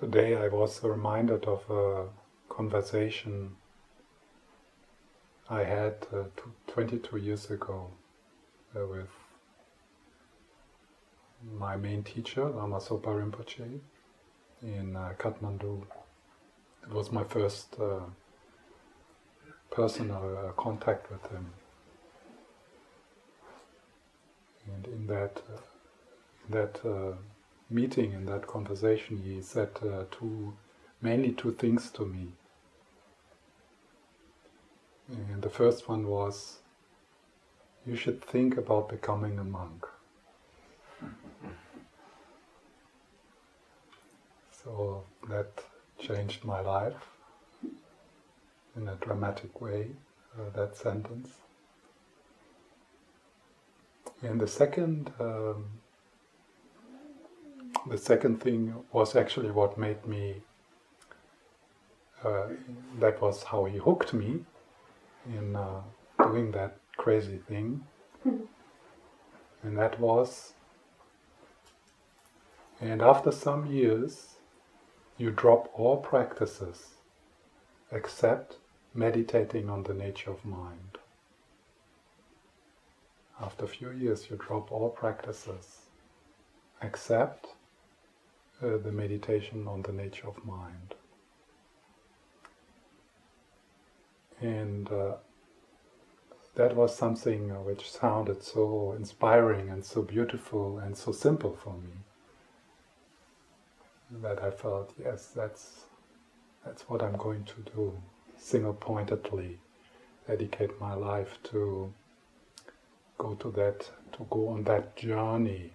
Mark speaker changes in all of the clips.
Speaker 1: Today I was reminded of a conversation I had uh, 22 years ago uh, with my main teacher, Lama Zopa Rinpoche, in uh, Kathmandu. It was my first uh, personal uh, contact with him. And in that, uh, that meeting, in that conversation, he said uh, two, mainly two things to me. And the first one was, you should think about becoming a monk. So that changed my life in a dramatic way, uh, that sentence. And the second um, the second thing was actually what made me, uh, that was how he hooked me in uh, doing that crazy thing. and that was, and after some years, you drop all practices except meditating on the nature of mind. After a few years, you drop all practices except uh, the meditation on the nature of mind. And uh, that was something which sounded so inspiring and so beautiful and so simple for me that I felt, yes, that's that's what I'm going to do, single-pointedly dedicate my life to go to that, to go on that journey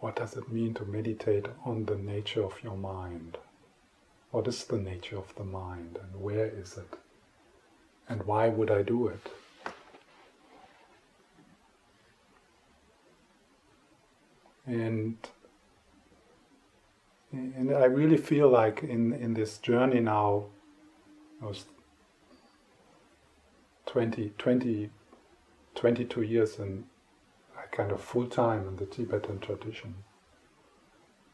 Speaker 1: what does it mean to meditate on the nature of your mind? What is the nature of the mind and where is it? And why would I do it? And and I really feel like in, in this journey now, was 20, 20, 22 years in kind of full time in the Tibetan tradition.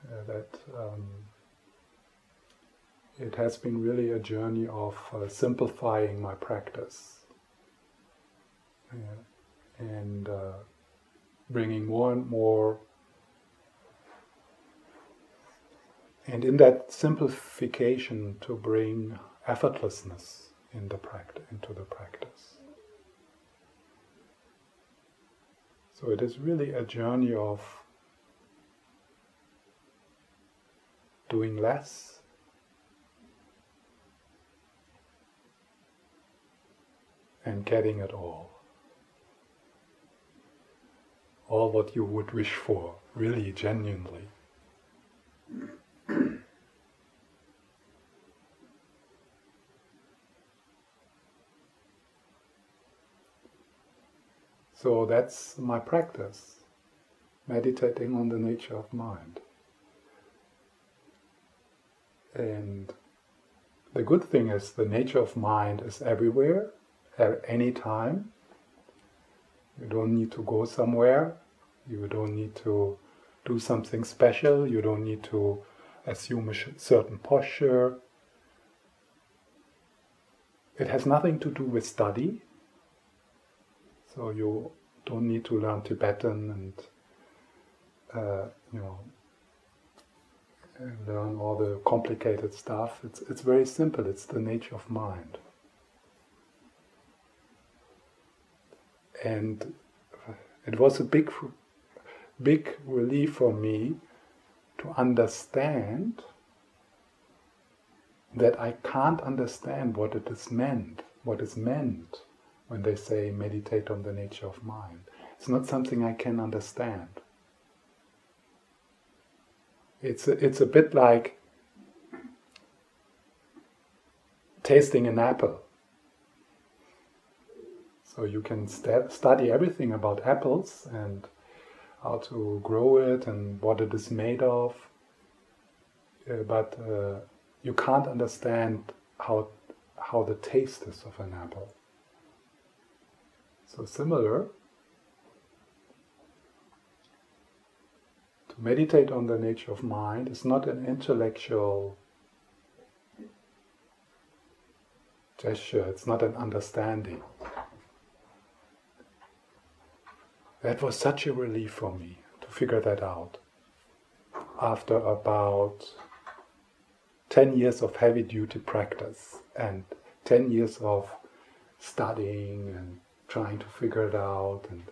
Speaker 1: Uh, that um, it has been really a journey of uh, simplifying my practice and uh, bringing more and more. And in that simplification, to bring effortlessness in the practice, into the practice. So it is really a journey of doing less and getting it all. All what you would wish for, really genuinely. So that's my practice, meditating on the nature of mind. And the good thing is the nature of mind is everywhere, at any time. You don't need to go somewhere. You don't need to do something special. You don't need to assume a certain posture. It has nothing to do with study. So you don't need to learn Tibetan and uh, you know learn all the complicated stuff. It's it's very simple. It's the nature of mind. And it was a big, big relief for me to understand that I can't understand what it is meant, what is meant when they say meditate on the nature of mind. It's not something I can understand. It's a, it's a bit like tasting an apple. So you can st- study everything about apples and how to grow it and what it is made of, uh, but uh, you can't understand how how the taste is of an apple. So similar to meditate on the nature of mind is not an intellectual gesture, it's not an understanding. That was such a relief for me to figure that out. After about 10 years of heavy duty practice and 10 years of studying and trying to figure it out and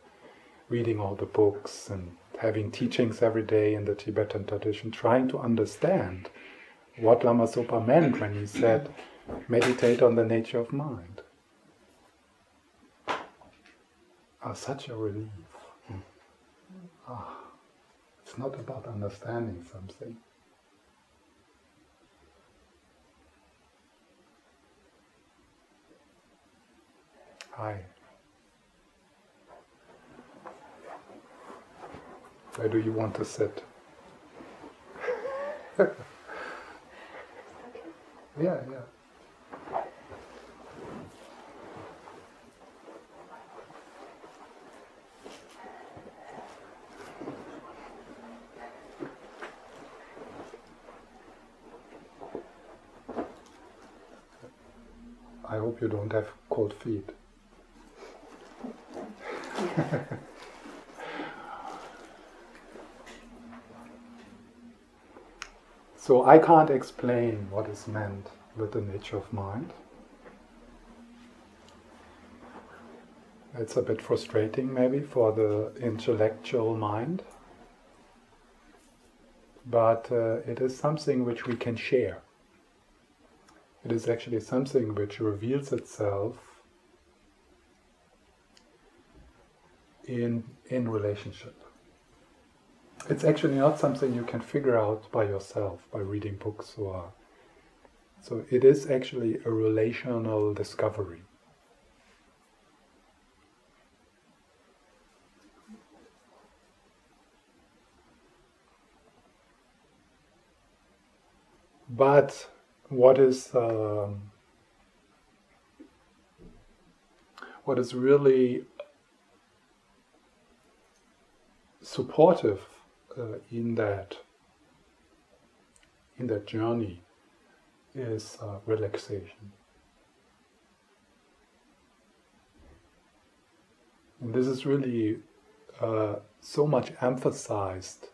Speaker 1: reading all the books and having teachings every day in the Tibetan tradition, trying to understand what Lama Zopa meant when he said, meditate on the nature of mind. Oh, such a relief. Oh, it's not about understanding something. Hi. Where do you want to sit? yeah, yeah. I hope you don't have cold feet. so I can't explain what is meant with the nature of mind. It's a bit frustrating, maybe, for the intellectual mind. But uh, it is something which we can share. It is actually something which reveals itself in, in relationship. It's actually not something you can figure out by yourself by reading books or so it is actually a relational discovery. But what is um, what is really supportive uh, in that in that journey is uh, relaxation. And this is really uh, so much emphasized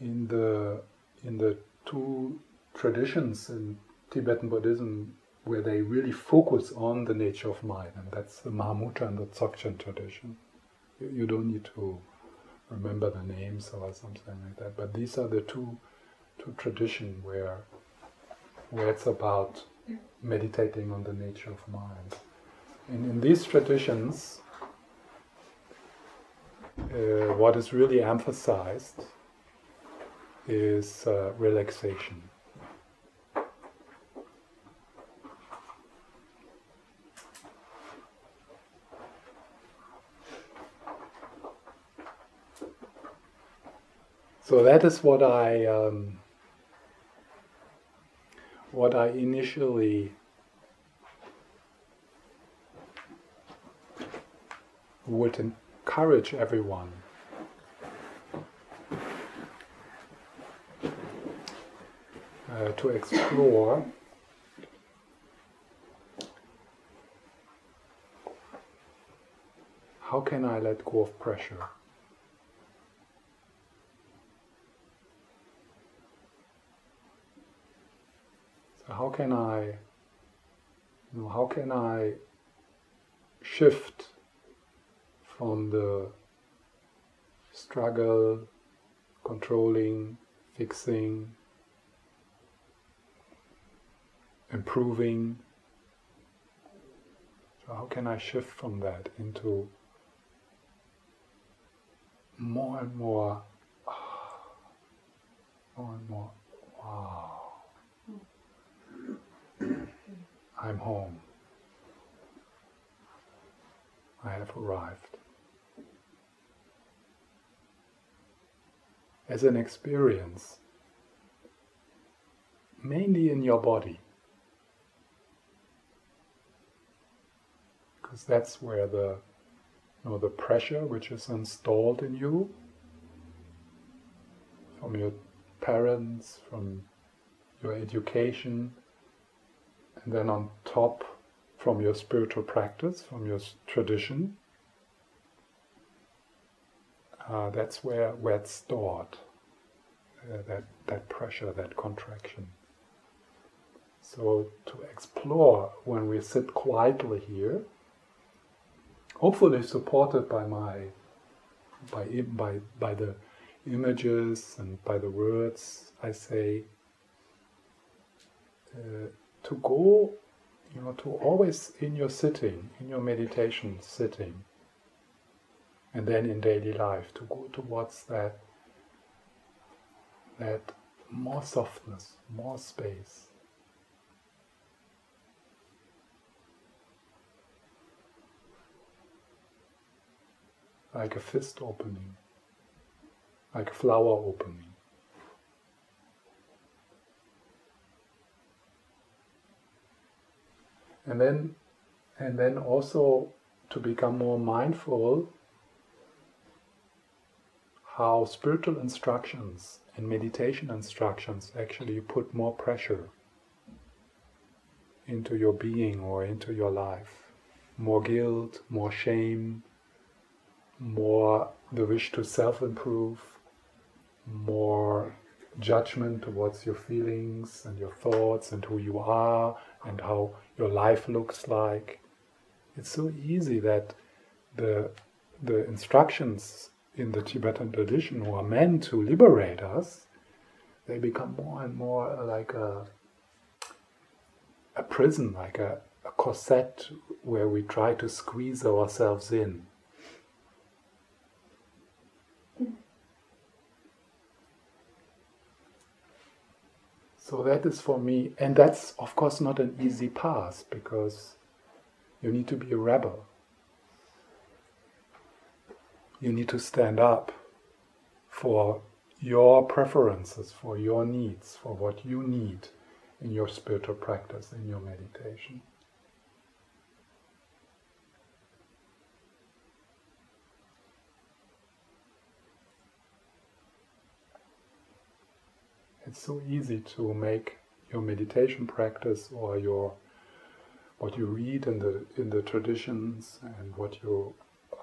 Speaker 1: in the in the two traditions in Tibetan Buddhism where they really focus on the nature of mind, and that's the Mahamudra and the Dzogchen tradition. You don't need to remember the names or something like that, but these are the two two traditions where where it's about meditating on the nature of mind. And in these traditions, uh, what is really emphasized is uh, relaxation. So that is what I um, what I initially would encourage everyone uh, to explore. How can I let go of pressure? How can I, you know, how can I shift from the struggle, controlling, fixing, improving. So how can I shift from that into more and more, more and more, wow. I'm home. I have arrived. As an experience, mainly in your body. Because that's where the, you know, the pressure which is installed in you from your parents, from your education, and then on top from your spiritual practice, from your tradition. Uh, that's where, where it's stored, uh, that, that pressure, that contraction. So to explore when we sit quietly here, hopefully supported by my by by by the images and by the words I say, uh, to go, you know, to always in your sitting, in your meditation sitting, and then in daily life to go towards that that more softness, more space. Like a fist opening, like a flower opening. And then and then also to become more mindful how spiritual instructions and meditation instructions actually put more pressure into your being or into your life. More guilt more shame more the wish to self-improve more judgment towards your feelings and your thoughts and who you are and how your life looks like. It's so easy that the, the instructions in the Tibetan tradition who are meant to liberate us, they become more and more like a, a prison, like a, a corset where we try to squeeze ourselves in. So that is for me, and that's of course not an easy path because you need to be a rebel. You need to stand up for your preferences, for your needs, for what you need in your spiritual practice, in your meditation. It's so easy to make your meditation practice or your what you read in the in the traditions and what you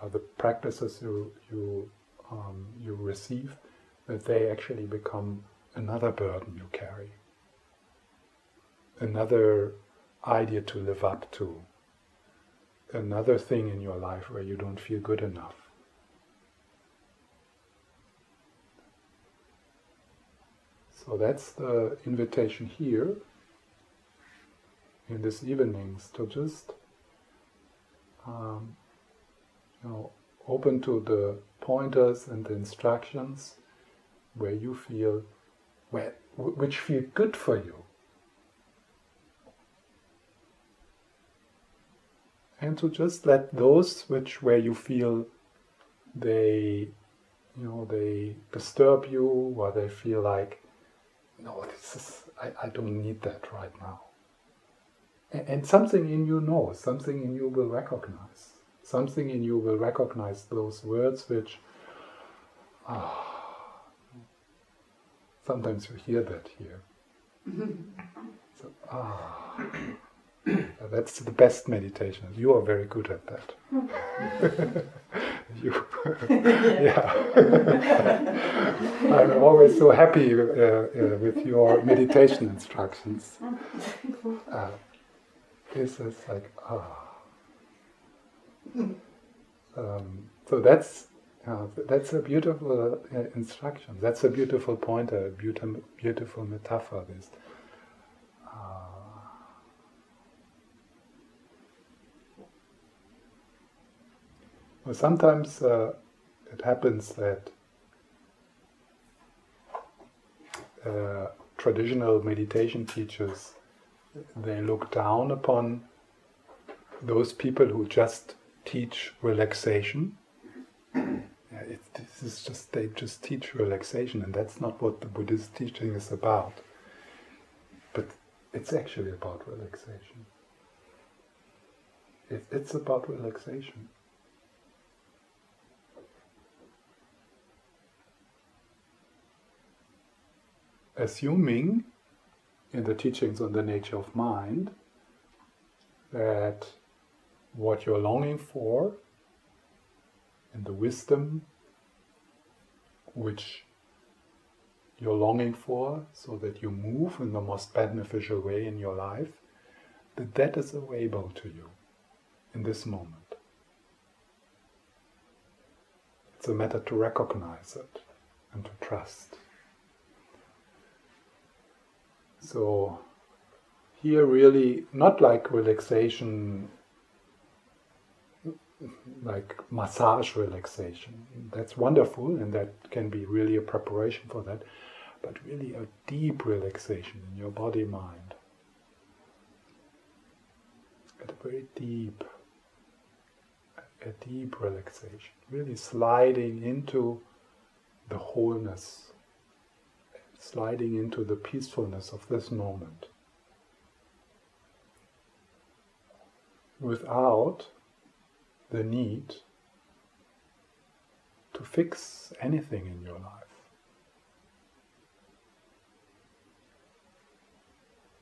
Speaker 1: uh, the practices you you um, you receive that they actually become another burden you carry. Another idea to live up to. Another thing in your life where you don't feel good enough So that's the invitation here. In this evenings to just um, you know open to the pointers and the instructions where you feel where which feel good for you. And to just let those which where you feel they you know they disturb you or they feel like no, this is, I, I don't need that right now. And, and something in you knows, something in you will recognize. Something in you will recognize those words which, ah, sometimes you hear that here. so, ah, that's the best meditation. You are very good at that. you. yeah. I'm always so happy uh, uh, with your meditation instructions. Uh, this is like, ah. Um, so that's uh, that's a beautiful uh, instruction. That's a beautiful pointer, beautiful, beautiful metaphor. This. Well, sometimes uh, it happens that uh, traditional meditation teachers they look down upon those people who just teach relaxation. It, this is just they just teach relaxation, and that's not what the Buddhist teaching is about. But it's actually about relaxation. It, it's about relaxation. Assuming in the teachings on the nature of mind that what you're longing for and the wisdom which you're longing for so that you move in the most beneficial way in your life, that that is available to you in this moment. It's a matter to recognize it and to trust. So, here, really, not like relaxation, like massage relaxation. That's wonderful, and that can be really a preparation for that, but really a deep relaxation in your body mind. At a very deep, a deep relaxation, really sliding into the wholeness, sliding into the peacefulness of this moment. Without the need to fix anything in your life.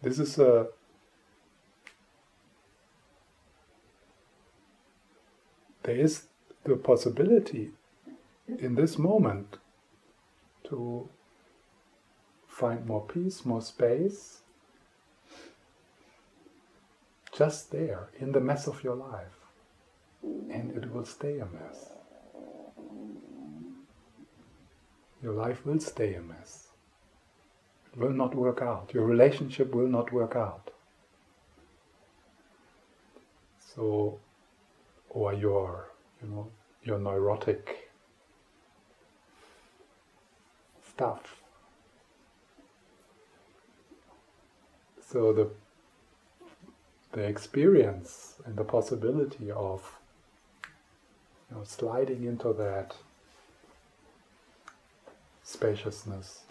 Speaker 1: This is a there is the possibility in this moment to find more peace, more space, just there in the mess of your life. And it will stay a mess. Your life will stay a mess. It will not work out. Your relationship will not work out. So, or your, you know, your neurotic stuff. So the the experience and the possibility of you know, sliding into that spaciousness.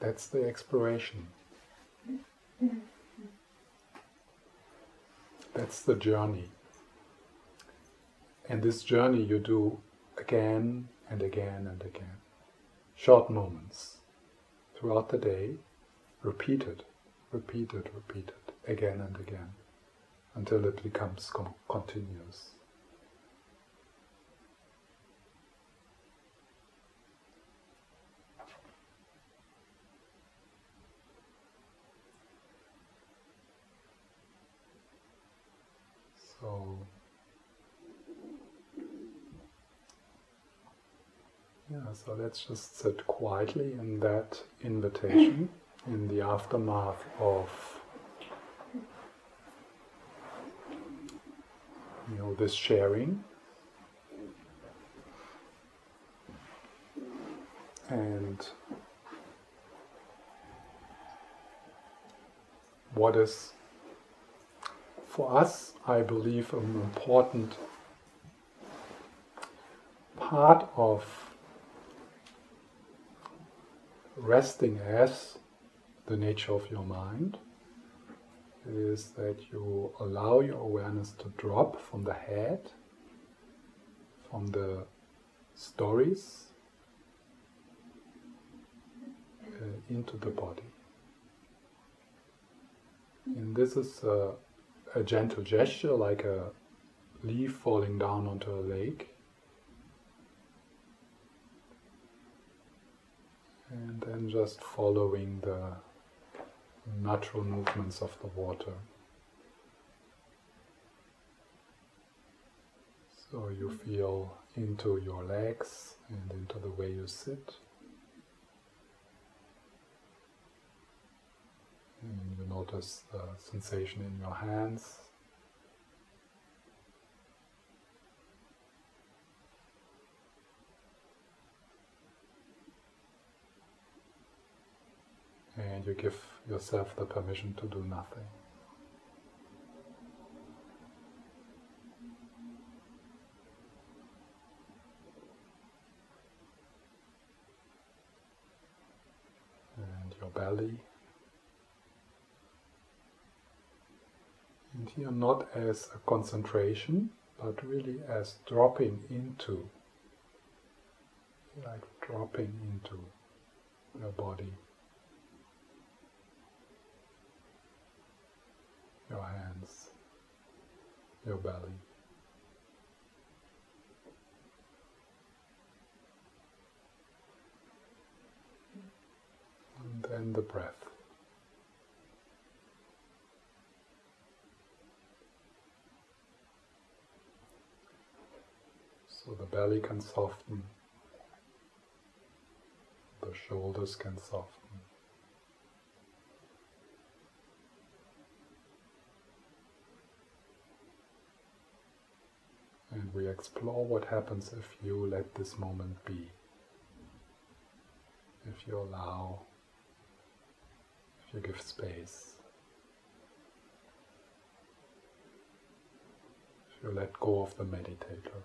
Speaker 1: That's the exploration. That's the journey. And this journey you do again and again and again. Short moments throughout the day, repeated, repeated, repeated, again and again, until it becomes continuous. So Yeah, so let's just sit quietly in that invitation in the aftermath of you know this sharing. And what is for us I believe an important part of resting as the nature of your mind is that you allow your awareness to drop from the head, from the stories, uh, into the body. And this is a, a gentle gesture, like a leaf falling down onto a lake. And then just following the natural movements of the water. So you feel into your legs and into the way you sit. And you notice the sensation in your hands and you give yourself the permission to do nothing. And your belly. And here, not as a concentration, but really as dropping into like dropping into your body, your hands, your belly. And then the breath. So the belly can soften, the shoulders can soften. And we explore what happens if you let this moment be. If you allow, if you give space. If you let go of the meditator.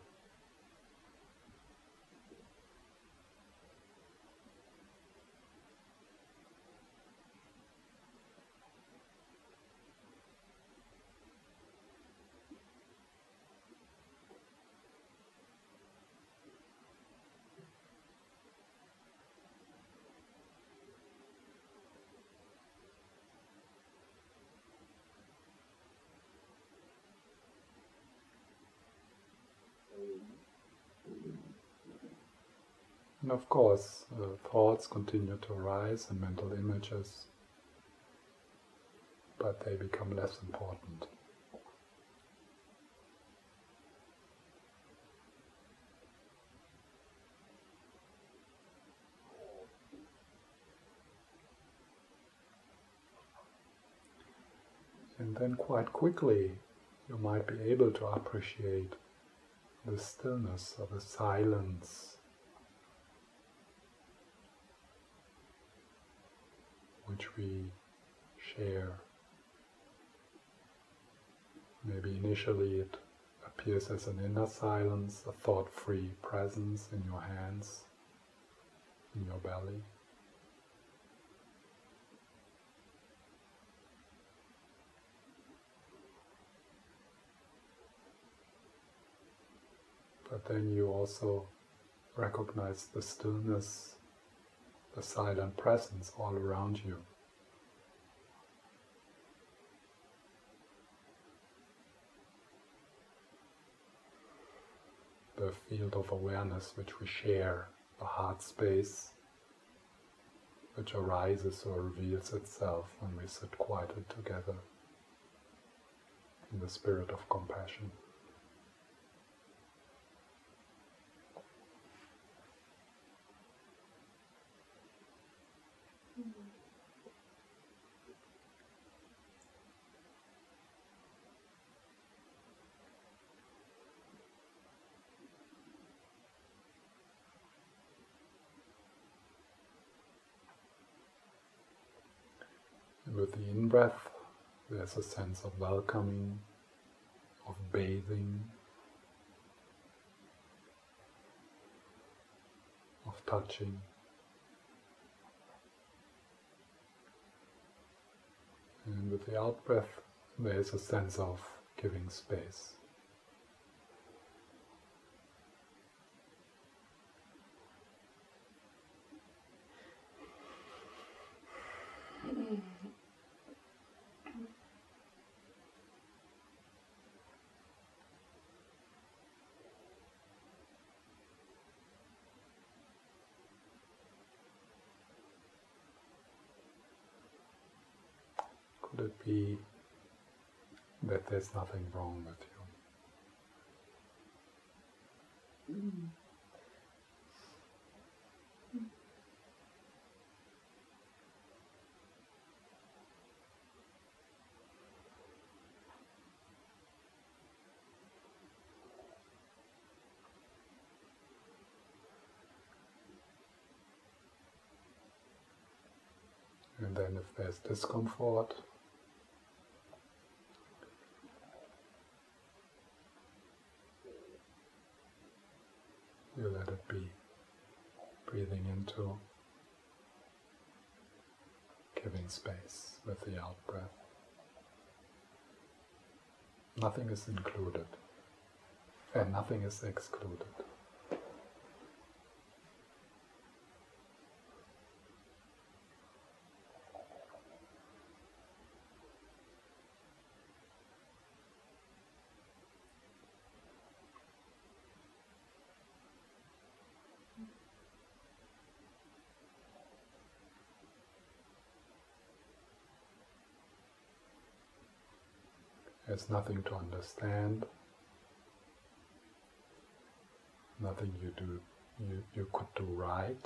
Speaker 1: And of course, uh, thoughts continue to arise and mental images, but they become less important. And then quite quickly you might be able to appreciate the stillness or the silence which we share. Maybe initially it appears as an inner silence, a thought free presence in your hands, in your belly. But then you also recognize the stillness the silent presence all around you. The field of awareness which we share, the heart space which arises or reveals itself when we sit quietly together in the spirit of compassion. With the in breath, there's a sense of welcoming, of bathing, of touching. And with the out breath, there's a sense of giving space. Could be that there's nothing wrong with you? And then if there's discomfort, you let it be. Breathing into, giving space with the out breath. Nothing is included and nothing is excluded. There's nothing to understand, nothing you do you, you could do right.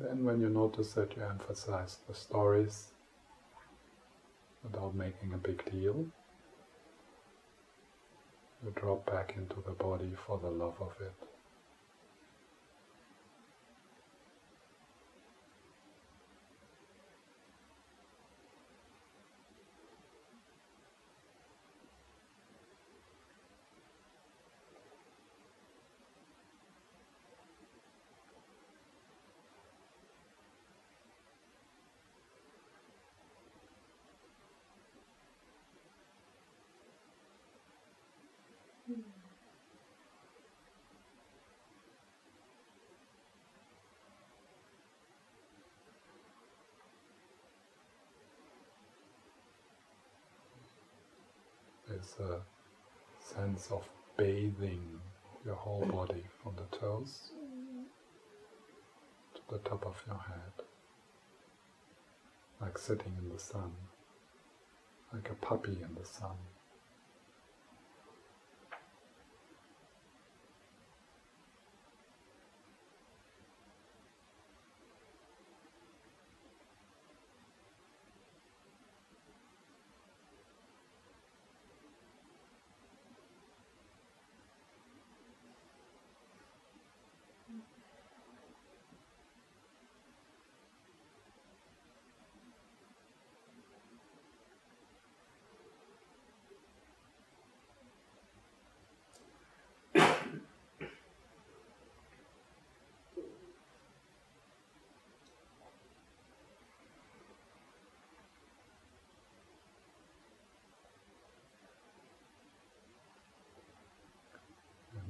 Speaker 1: Then when you notice that you emphasize the stories without making a big deal, you drop back into the body for the love of it. There's a sense of bathing your whole body from the toes to the top of your head, like sitting in the sun, like a puppy in the sun.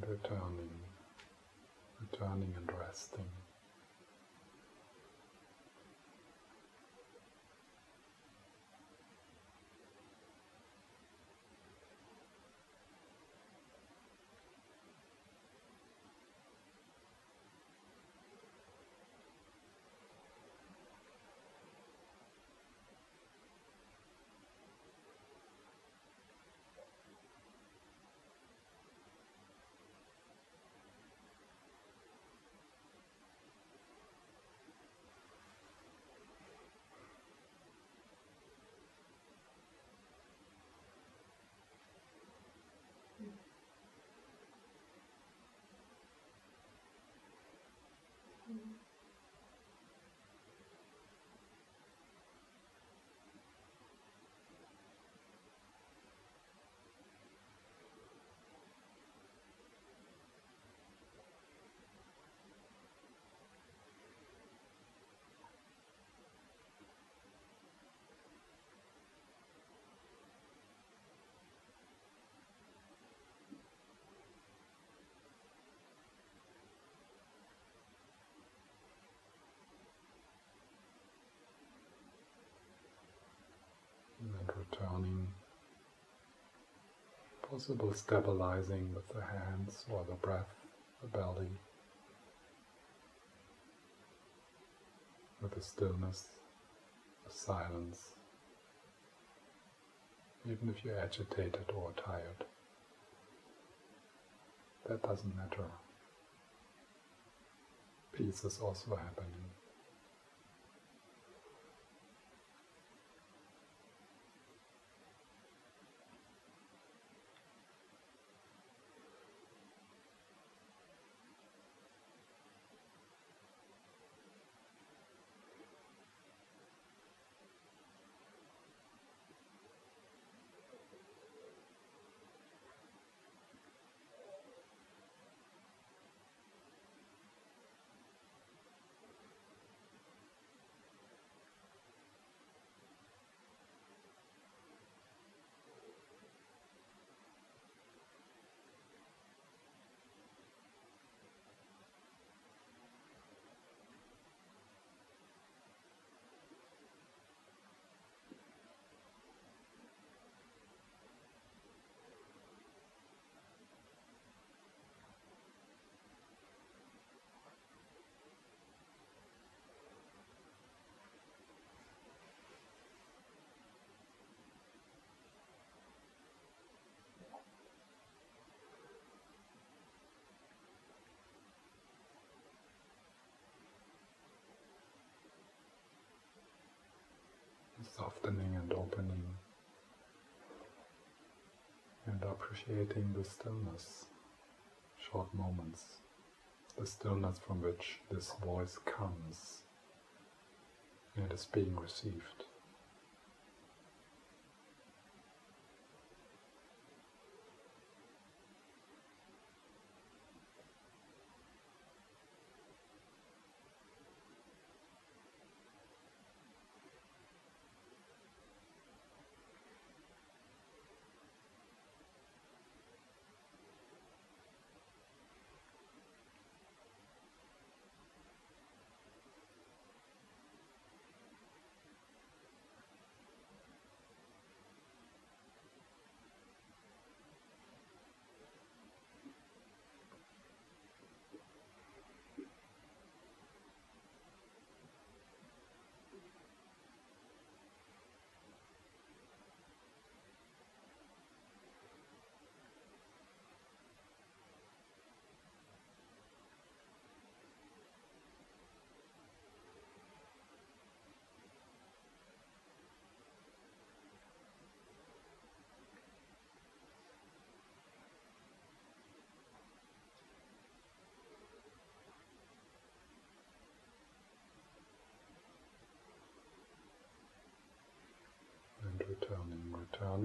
Speaker 1: and returning, returning and resting. Possible stabilizing with the hands or the breath, the belly, with the stillness, the silence, even if you're agitated or tired. That doesn't matter. Peace is also happening. Softening and opening, and appreciating the stillness, short moments, the stillness from which this voice comes and is being received.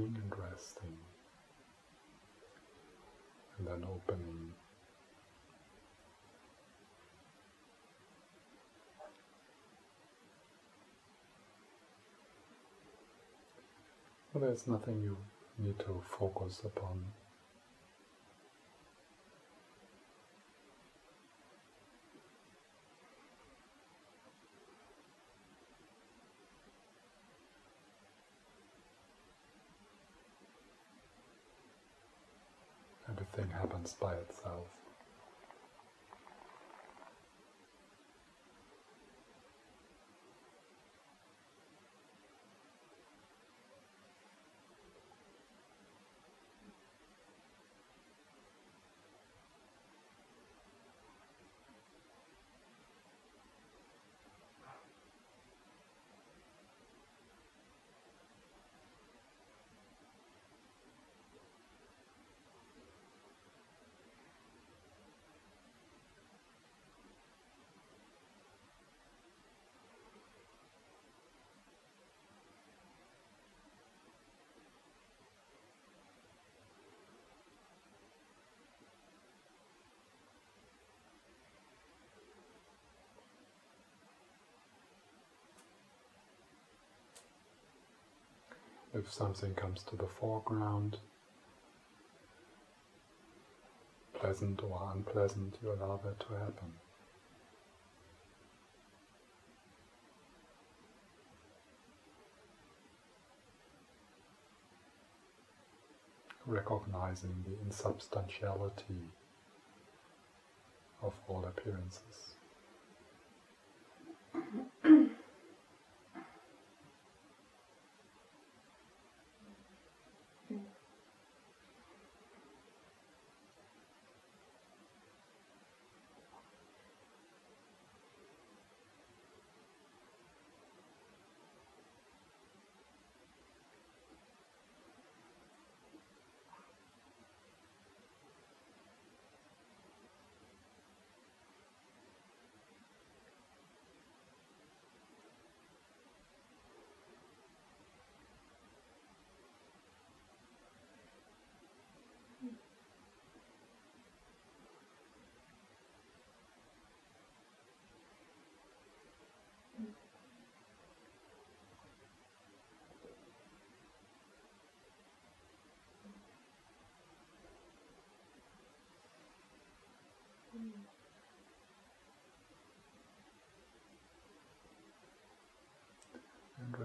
Speaker 1: And resting, and then opening. Well, there's nothing you need to focus upon. everything happens by itself. If something comes to the foreground, pleasant or unpleasant, you allow that to happen. Recognizing the insubstantiality of all appearances.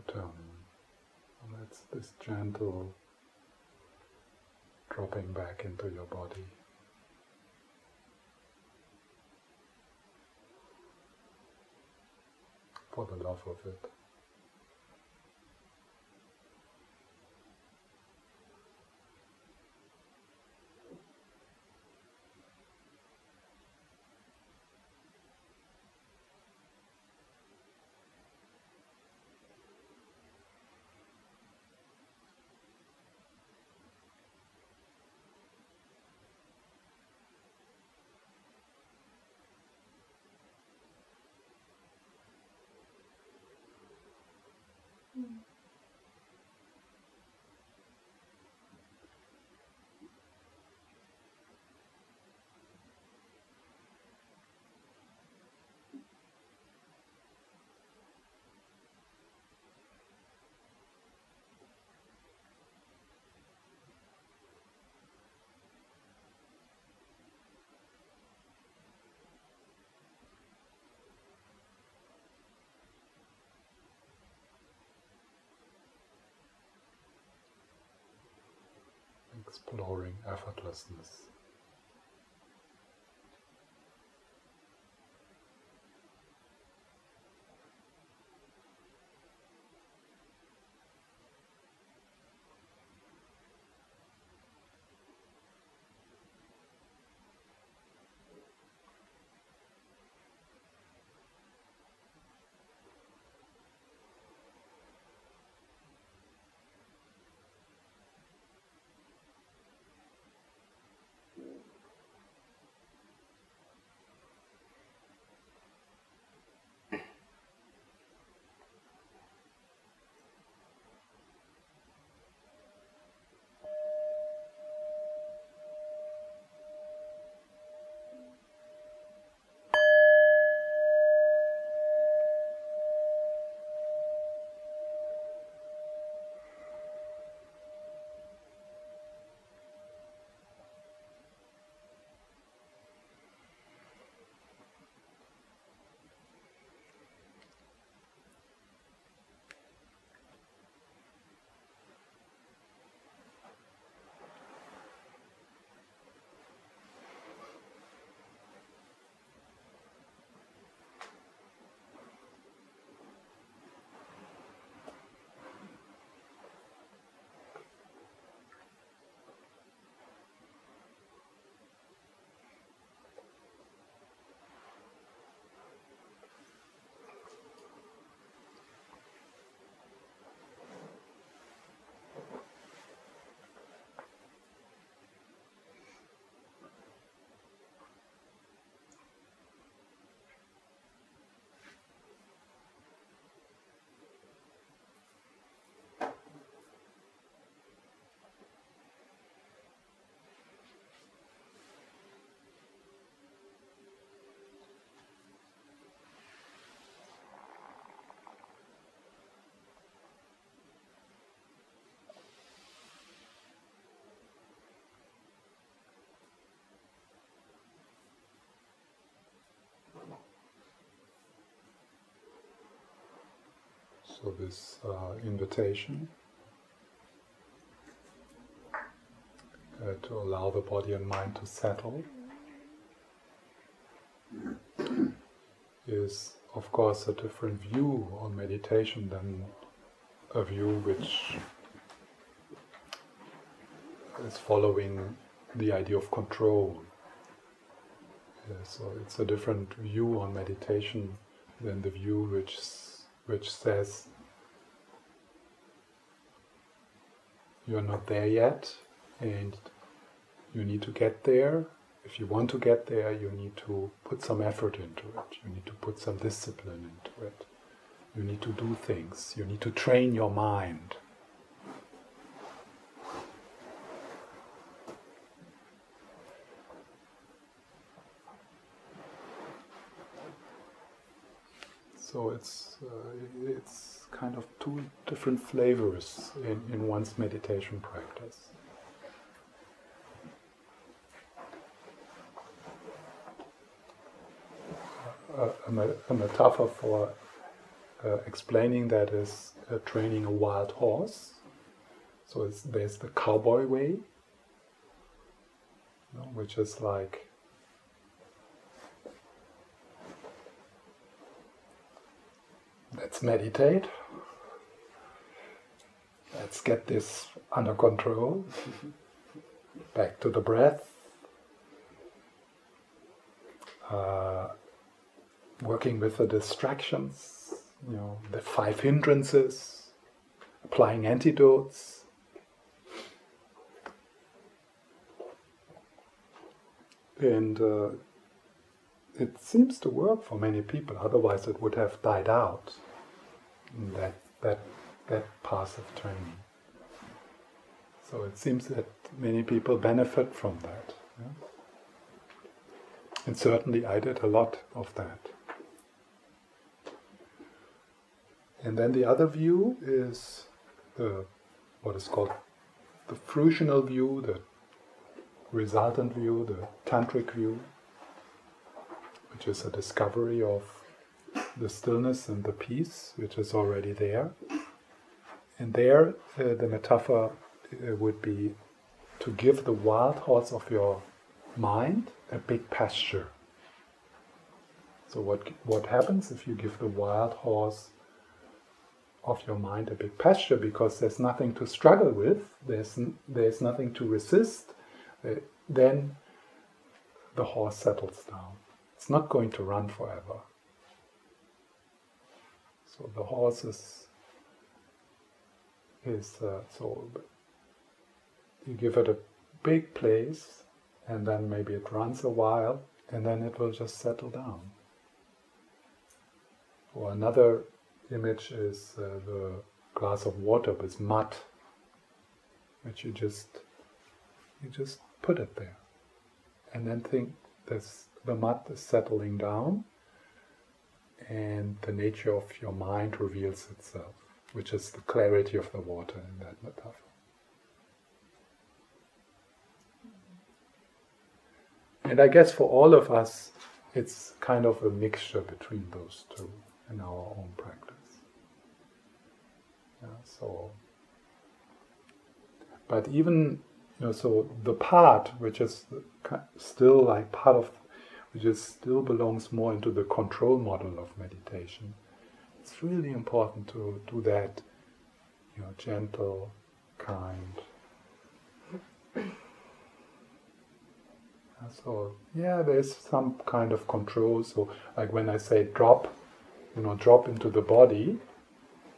Speaker 1: Returning. And that's this gentle dropping back into your body. For the love of it. Exploring effortlessness. So, this uh, invitation uh, to allow the body and mind to settle is, of course, a different view on meditation than a view which is following the idea of control. Yeah, so, it's a different view on meditation than the view which which says you're not there yet and you need to get there. If you want to get there, you need to put some effort into it. You need to put some discipline into it. You need to do things. You need to train your mind. So it's uh, it's kind of two different flavors in, in one's meditation practice. A, a, metaphor for uh, explaining that is uh, training a wild horse. So there's the cowboy way, you know, which is like Let's meditate. Let's get this under control. Back to the breath. Uh, working with the distractions, you know, the five hindrances, applying antidotes. And uh, it seems to work for many people, otherwise, it would have died out that that that path of training. So it seems that many people benefit from that. Yeah? And certainly I did a lot of that. And then the other view is the what is called the fruitional view, the resultant view, the tantric view, which is a discovery of the stillness and the peace, which is already there. And there, uh, the metaphor uh, would be to give the wild horse of your mind a big pasture. So what what happens if you give the wild horse of your mind a big pasture because there's nothing to struggle with, there's there's nothing to resist, uh, then the horse settles down. It's not going to run forever. So the horse is is uh, you give it a big place and then maybe it runs a while and then it will just settle down. Or another image is uh, the glass of water with mud, which you just you just put it there, and then think this the mud is settling down, and the nature of your mind reveals itself, which is the clarity of the water in that metaphor. And I guess for all of us, it's kind of a mixture between those two in our own practice. Yeah, so, but even you know, so the part which is still like part of, which is still belongs more into the control model of meditation. It's really important to do that, you know, gentle, kind. So yeah, there's some kind of control. So like when I say drop, you know, drop into the body,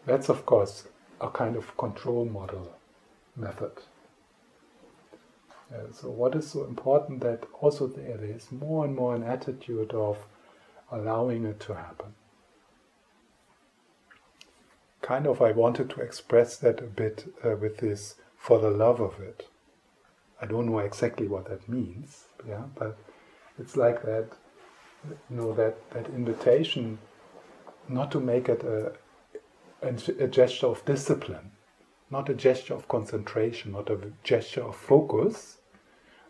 Speaker 1: that's of course a kind of control model method. Uh, so what is so important that also there, there is more and more an attitude of allowing it to happen. Kind of I wanted to express that a bit uh, with this for the love of it. I don't know exactly what that means, yeah, but it's like that, you know, that, that invitation not to make it a, a, a gesture of discipline, not a gesture of concentration, not a gesture of focus,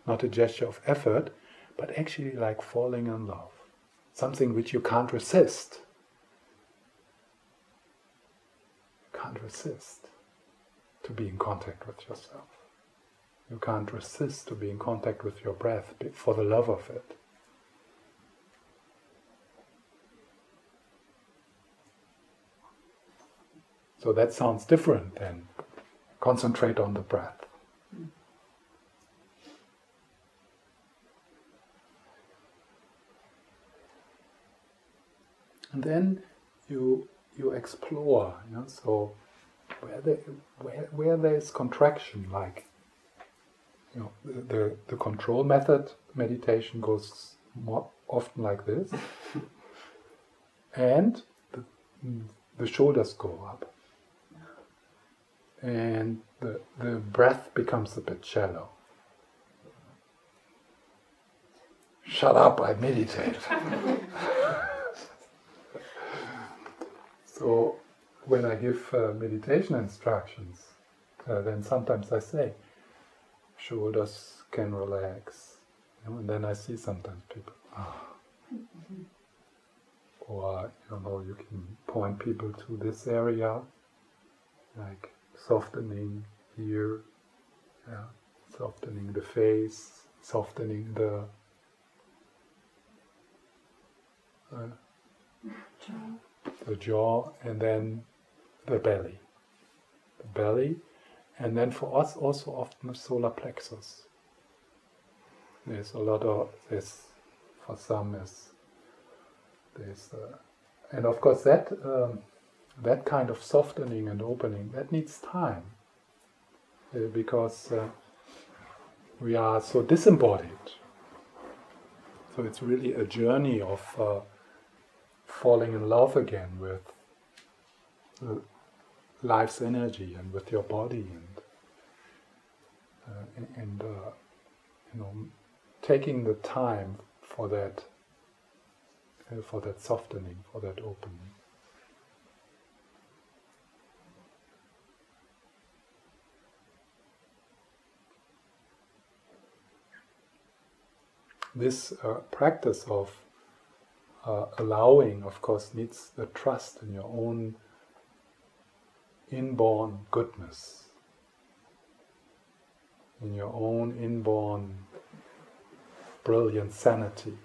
Speaker 1: not a gesture of effort, but actually like falling in love, something which you can't resist. You can't resist to be in contact with yourself. You can't resist to be in contact with your breath for the love of it. So that sounds different than concentrate on the breath. And then you you explore, you know, so where there, where, where there is contraction, like you know, the, the, the control method meditation goes more often like this, and the, the shoulders go up, and the, the breath becomes a bit shallow. Shut up, I meditate. so, when I give uh, meditation instructions, uh, then sometimes I say, shoulders can relax. You know, and then I see sometimes people, ah. Or, you know, you can point people to this area, like softening here, yeah, softening the face, softening the uh, the jaw, and then the belly. The belly, and then for us also often the solar plexus. There's a lot of this for some is there's uh, and of course that um, that kind of softening and opening that needs time uh, because uh, we are so disembodied. So it's really a journey of uh, falling in love again with life's energy and with your body and uh, and uh, you know taking the time for that uh, for that softening for that opening. This uh, practice of uh, allowing, of course, needs the trust in your own inborn goodness. in your own inborn brilliant sanity.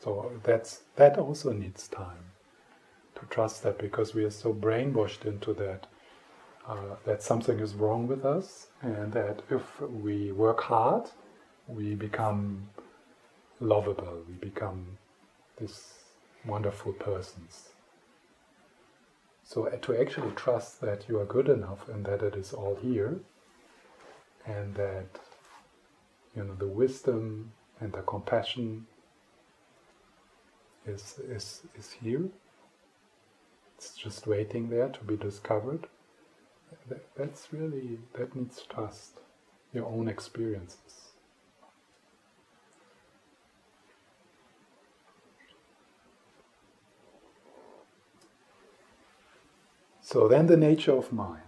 Speaker 1: So that's that also needs time to trust that because we are so brainwashed into that uh, that something is wrong with us and that if we work hard, we become lovable, we become these wonderful persons. So uh, to actually trust that you are good enough and that it is all here, and that you know the wisdom and the compassion is is is here. It's just waiting there to be discovered. That, that's really that needs trust, your own experiences. So then the nature of mind.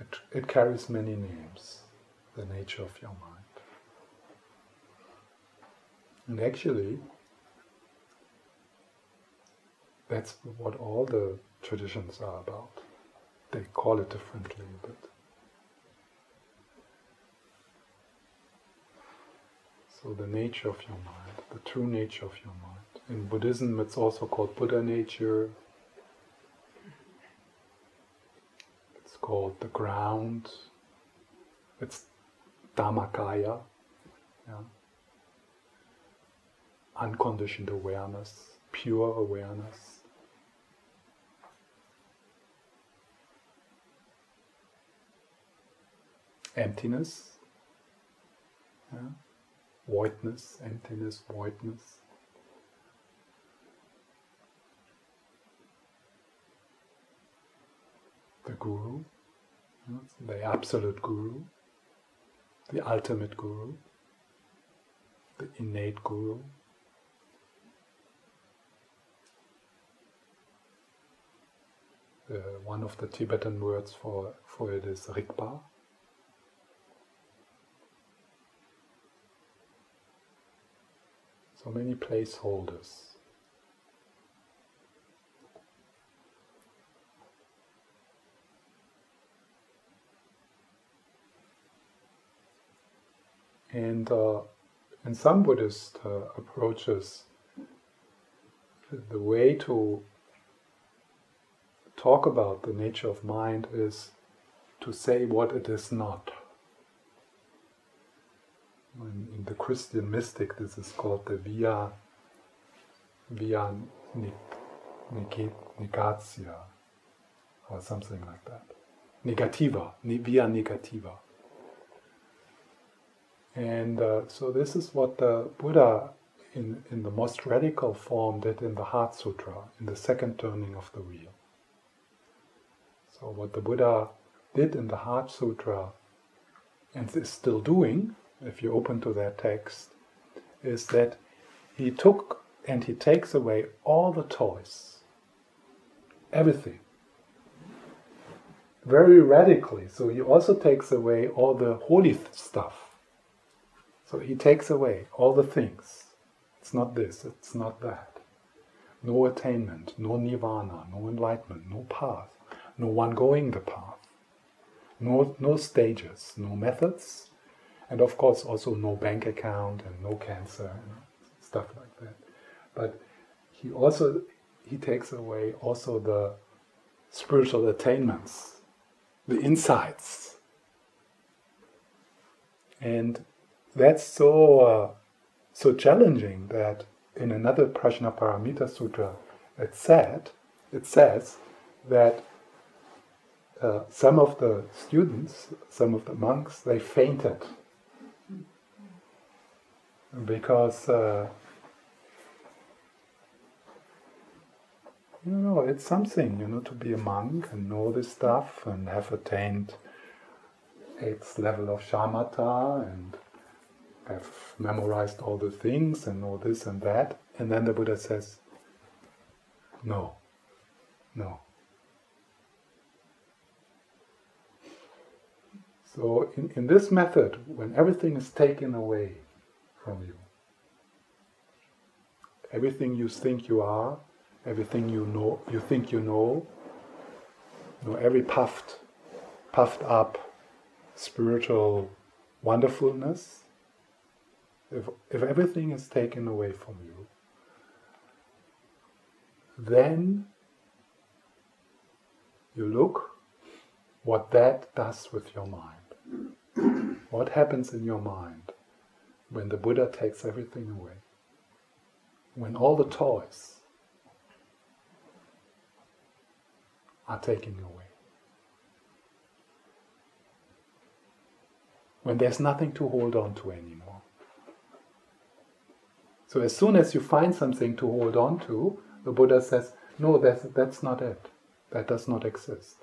Speaker 1: It, it carries many names, the nature of your mind. And actually, that's what all the traditions are about. They call it differently, but so the nature of your mind, the true nature of your mind. In Buddhism, it's also called Buddha nature, It's called the ground. It's Dhammakaya, yeah. unconditioned awareness, pure awareness. Emptiness, yeah. voidness, emptiness, voidness. The Guru, the absolute guru, the ultimate guru, the innate guru. One of the Tibetan words for, for it is Rigpa. So many placeholders. And uh, in some Buddhist uh, approaches, the way to talk about the nature of mind is to say what it is not. In, the Christian mystic, this is called the via via negatia, or something like that. Negativa, via negativa. And uh, so this is what the Buddha, in, in the most radical form, did in the Heart Sutra, in the second turning of the wheel. So what the Buddha did in the Heart Sutra, and is still doing, if you open to that text, is that he took and he takes away all the toys, everything, very radically. So he also takes away all the holy stuff so he takes away all the things. It's not this, it's not that. No attainment, no nirvana, no enlightenment, no path, no one going the path, no, no stages, no methods, and of course also no bank account and no cancer and stuff like that. But he also he takes away also the spiritual attainments, the insights. And that's so uh, so challenging that in another Prajnaparamita Sutra it said it says that uh, some of the students, some of the monks, they fainted because uh, you know it's something you know to be a monk and know this stuff and have attained eighth level of shamatha and have memorized all the things and know this and that. And then the Buddha says, no, no. So, in, in this method, when everything is taken away from you, everything you think you are everything you know, you think you know, you know every puffed, puffed up spiritual wonderfulness, if, if everything is taken away from you, then you look what that does with your mind. what happens in your mind when the Buddha takes everything away? When all the toys are taken away. When there's nothing to hold on to anymore. So as soon as you find something to hold on to, the Buddha says, no, that's, that's not it. That does not exist.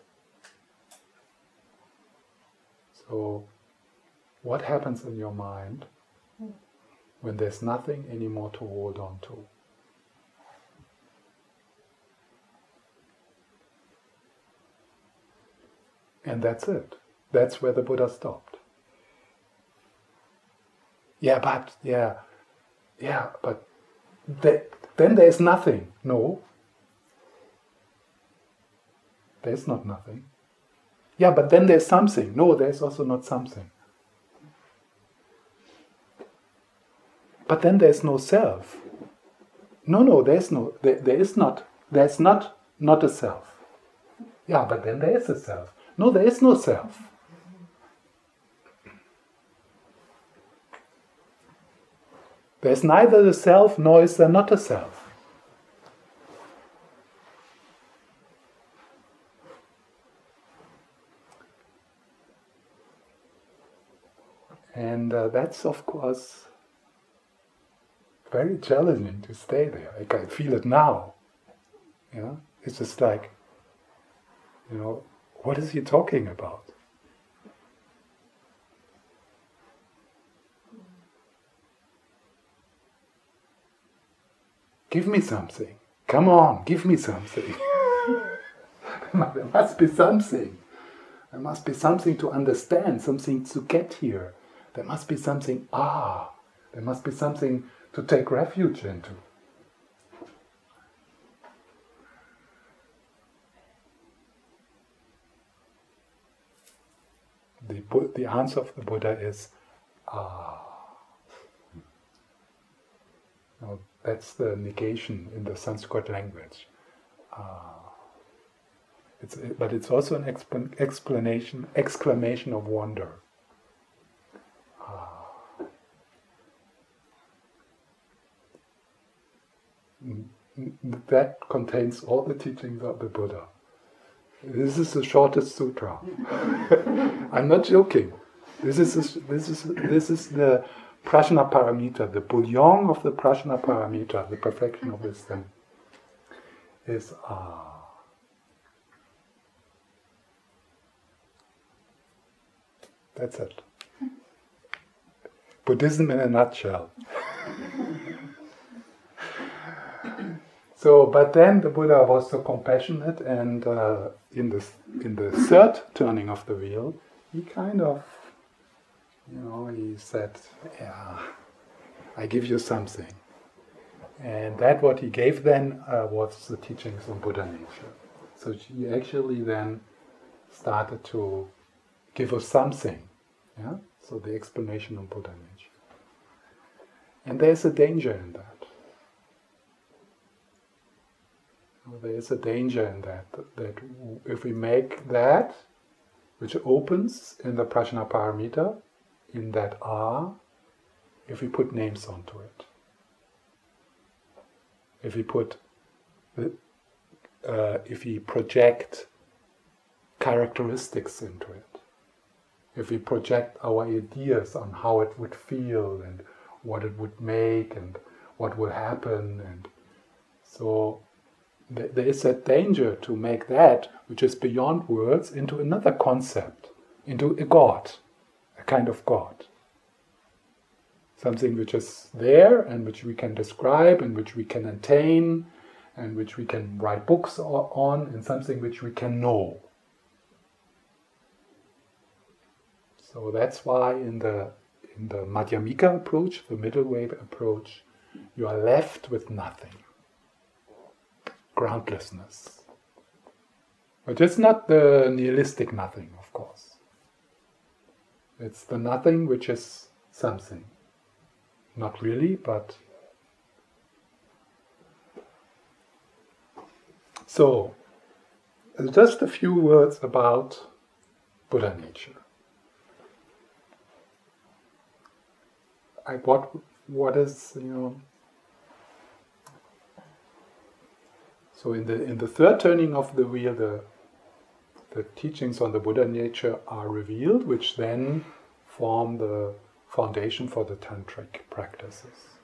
Speaker 1: So, what happens in your mind when there's nothing anymore to hold on to? And that's it. That's where the Buddha stopped. Yeah, but, yeah, yeah, but th- then there's nothing. No. There's not nothing. Yeah, but then there's something. No, there's also not something. But then there's no self. No, no, there's no, there, there is not, there's not, not a self. Yeah, but then there is a self. No, there is no self. There's neither the self nor is there not a self. And uh, that's, of course, very challenging to stay there. I can feel it now. You know, it's just like, you know, what is he talking about? Give me something. Come on, give me something. there must be something. There must be something to understand, something to get here. There must be something, ah, there must be something to take refuge into. The, the answer of the Buddha is, ah. Now, that's the negation in the Sanskrit language. Uh, it's, but it's also an expl- explanation, exclamation of wonder. That contains all the teachings of the Buddha. This is the shortest sutra. I'm not joking. This is this is this is the prajna paramita, the bouillon of the prajna paramita, the perfection of wisdom, is ah. That's it. Buddhism in a nutshell. so, but then the Buddha was so compassionate, and uh, in the in the third turning of the wheel, he kind of you know, he said, Yeah, I give you something. And that what he gave then uh, was the teachings on Buddha nature. So he actually then started to give us something. Yeah? So the explanation on Buddha nature. And there's a danger in that. There is a danger in that, that if we make that, which opens in the Prajna Paramita, in that are if we put names onto it. If we put, uh, if we project characteristics into it. If we project our ideas on how it would feel and what it would make and what will happen and so there is a danger to make that which is beyond words into another concept, into a God a kind of God. Something which is there and which we can describe and which we can attain and which we can write books on and something which we can know. So that's why in the in the Madhyamika approach, the middle way approach, you are left with nothing. Groundlessness. But it's not the nihilistic nothing, of course. It's the nothing which is something. Not really, but. So, just a few words about Buddha nature. I, what what is you know so in the in the third turning of the wheel the the teachings on the Buddha nature are revealed, which then form the foundation for the tantric practices.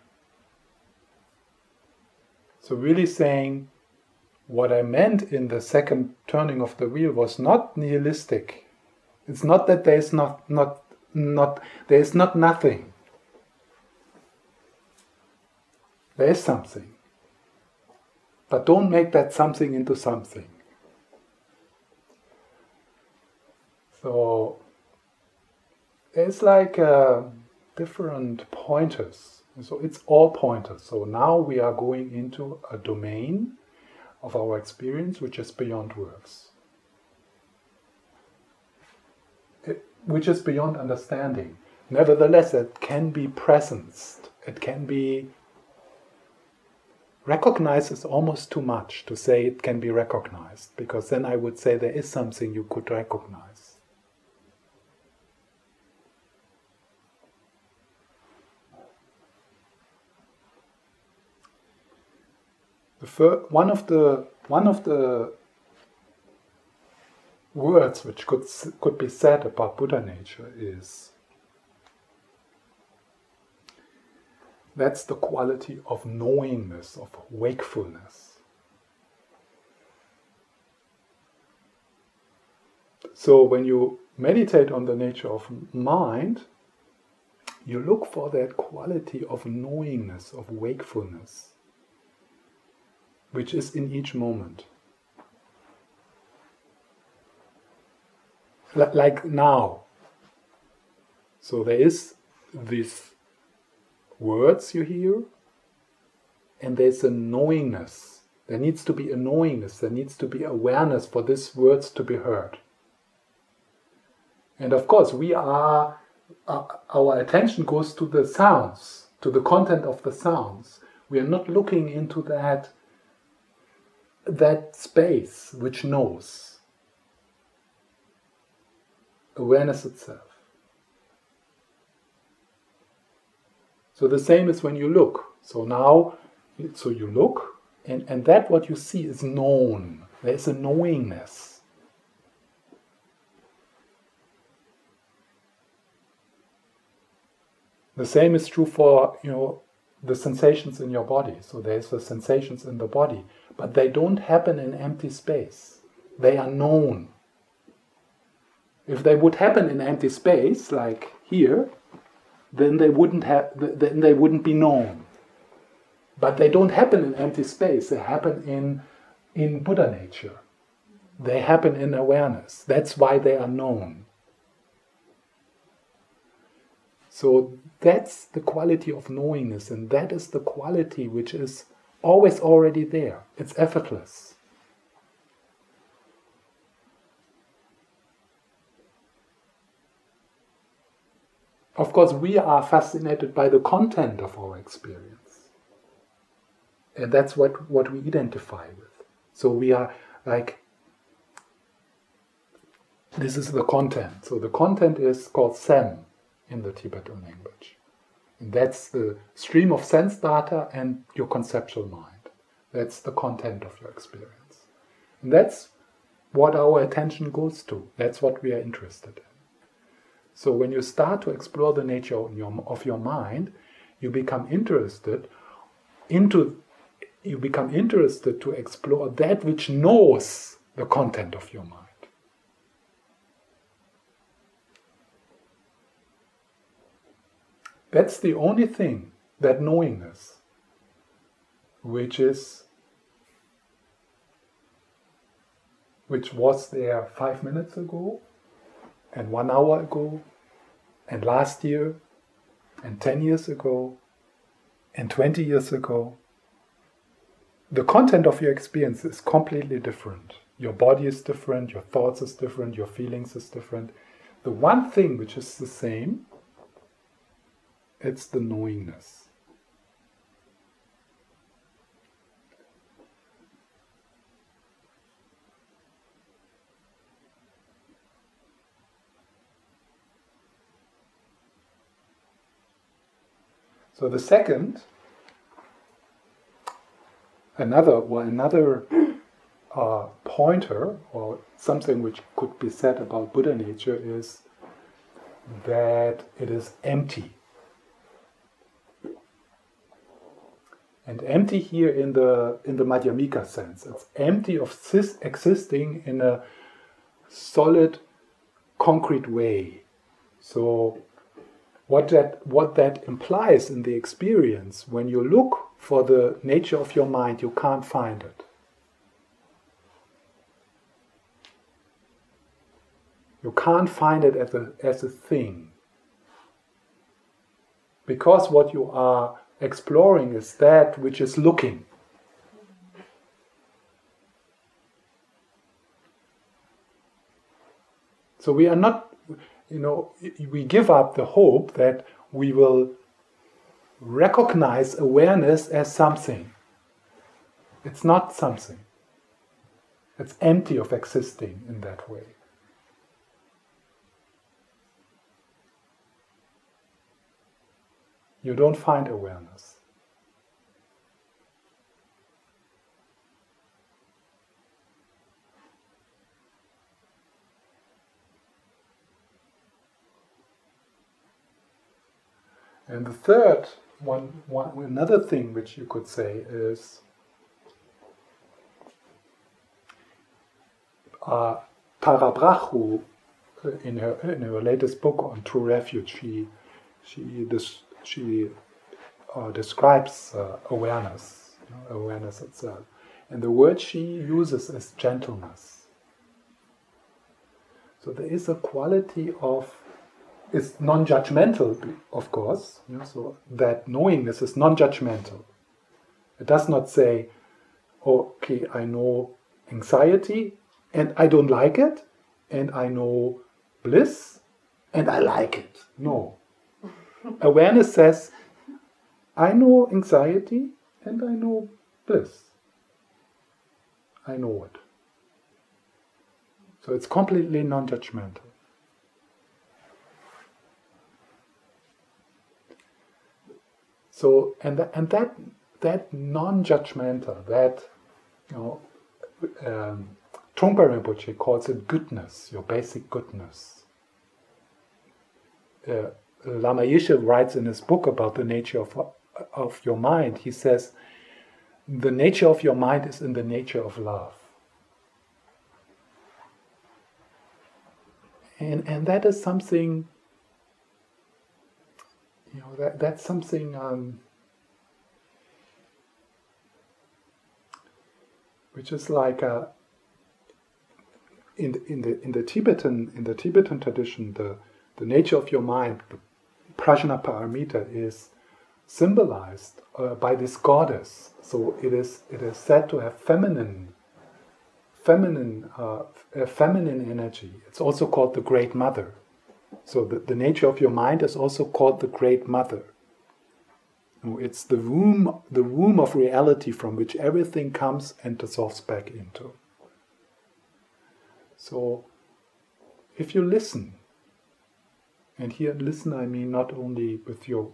Speaker 1: So really saying what I meant in the second turning of the wheel was not nihilistic. It's not that there is not not not there is not nothing. There is something. But don't make that something into something. So it's like uh, different pointers. So it's all pointers. So now we are going into a domain of our experience which is beyond words, it, which is beyond understanding. Nevertheless, it can be presenced. It can be Recognize is almost too much to say it can be recognized, because then I would say there is something you could recognize. One of the one of the words which could could be said about Buddha nature is That's the quality of knowingness, of wakefulness. So when you meditate on the nature of mind, you look for that quality of knowingness, of wakefulness, which is in each moment. like now. So there is this words you hear, and there's a knowingness. There needs to be a knowingness, there needs to be awareness for these words to be heard. And of course, we are, uh, our attention goes to the sounds, to the content of the sounds. We are not looking into that, that space which knows. Awareness itself. So the same is when you look. So now, so you look, and, and that what you see is known. There's a knowingness. The same is true for you know the sensations in your body. So there's the sensations in the body, but they don't happen in empty space. They are known. If they would happen in empty space, like here, then they wouldn't have then they wouldn't be known. But they don't happen in empty space. They happen in in Buddha nature. They happen in awareness. That's why they are known. So that's the quality of knowingness, and that is the quality which is always already there. It's effortless. Of course, we are fascinated by the content of our experience. And that's what, what we identify with. So we are like, this is the content. So the content is called Sem in the Tibetan language. And that's the stream of sense data and your conceptual mind. That's the content of your experience. And that's what our attention goes to. That's what we are interested in. So when you start to explore the nature of your, of your mind, you become interested into you become interested to explore that which knows the content of your mind. That's the only thing, that knowingness, which is which was there five minutes ago, and one hour ago, and last year, and 10 years ago, and 20 years ago. the content of your experience is completely different. Your body is different, your thoughts is different, your feelings is different. The one thing which is the same, it's the knowingness. So the second, another well, another uh, pointer or something which could be said about Buddha nature is that it is empty. And empty here in the in the Madhyamika sense. It's empty of existing in a solid, concrete way. So what that what that implies in the experience. When you look for the nature of your mind you can't find it. You can't find it as a, as a thing. Because what you are exploring is that which is looking. So we are not you know, we give up the hope that we will recognize awareness as something. It's not something. It's empty of existing in that way. You don't find awareness. And the third one, one, another thing which you could say is uh, Tara Brach, uh, in her in her latest book on True Refuge, she she this, she uh, describes uh, awareness, you know, awareness itself, and the word she uses is gentleness. So there is a quality of is non-judgmental, of course. Know, so that knowingness is non-judgmental. It does not say, "Okay, I know anxiety and I don't like it, and I know bliss and I like it." No. Awareness says, "I know anxiety and I know bliss. I know it." So it's completely non-judgmental. So and that, and that that non-judgmental, that you know, um, Trungpa Rinpoche calls it goodness, your basic goodness. Uh, Lama Yeshe writes in his book about the nature of, of your mind. He says, the nature of your mind is in the nature of love. And, and that is something you know that that's something um, which is like a, in the, in the in the Tibetan in the Tibetan tradition the the nature of your mind the prajnaparamita is symbolized uh, by this goddess. So it is it is said to have feminine feminine uh, feminine energy. It's also called the great mother so the, the nature of your mind is also called the Great Mother. It's the womb, the womb of reality from which everything comes and dissolves back into. So, if you listen, and here listen I mean not only with your,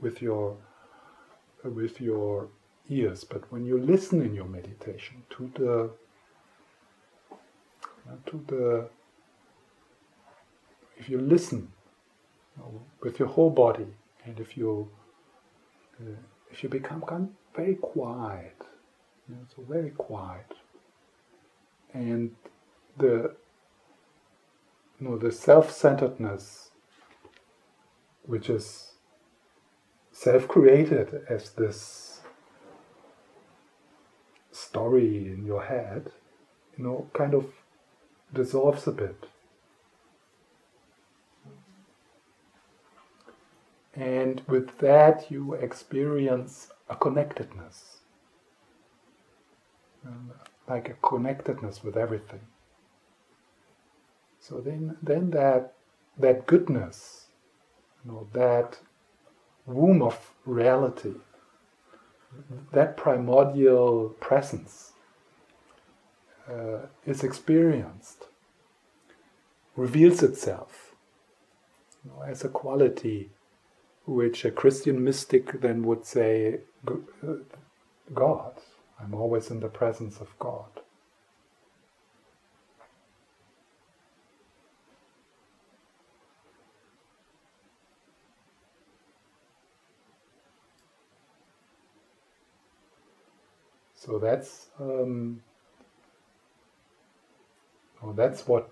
Speaker 1: with your, with your ears, but when you listen in your meditation to the, to the if you listen with your whole body, and if you uh, if you become very quiet, you know, so very quiet, and the you know the self-centeredness, which is self-created as this story in your head, you know, kind of dissolves a bit. And with that, you experience a connectedness. um, like a connectedness with everything. So then, then that that goodness, you know, that womb of reality, that primordial presence uh, is experienced, reveals itself you know, as a quality which a Christian mystic then would say, uh, God. I'm always in the presence of God. So that's um, oh, that's what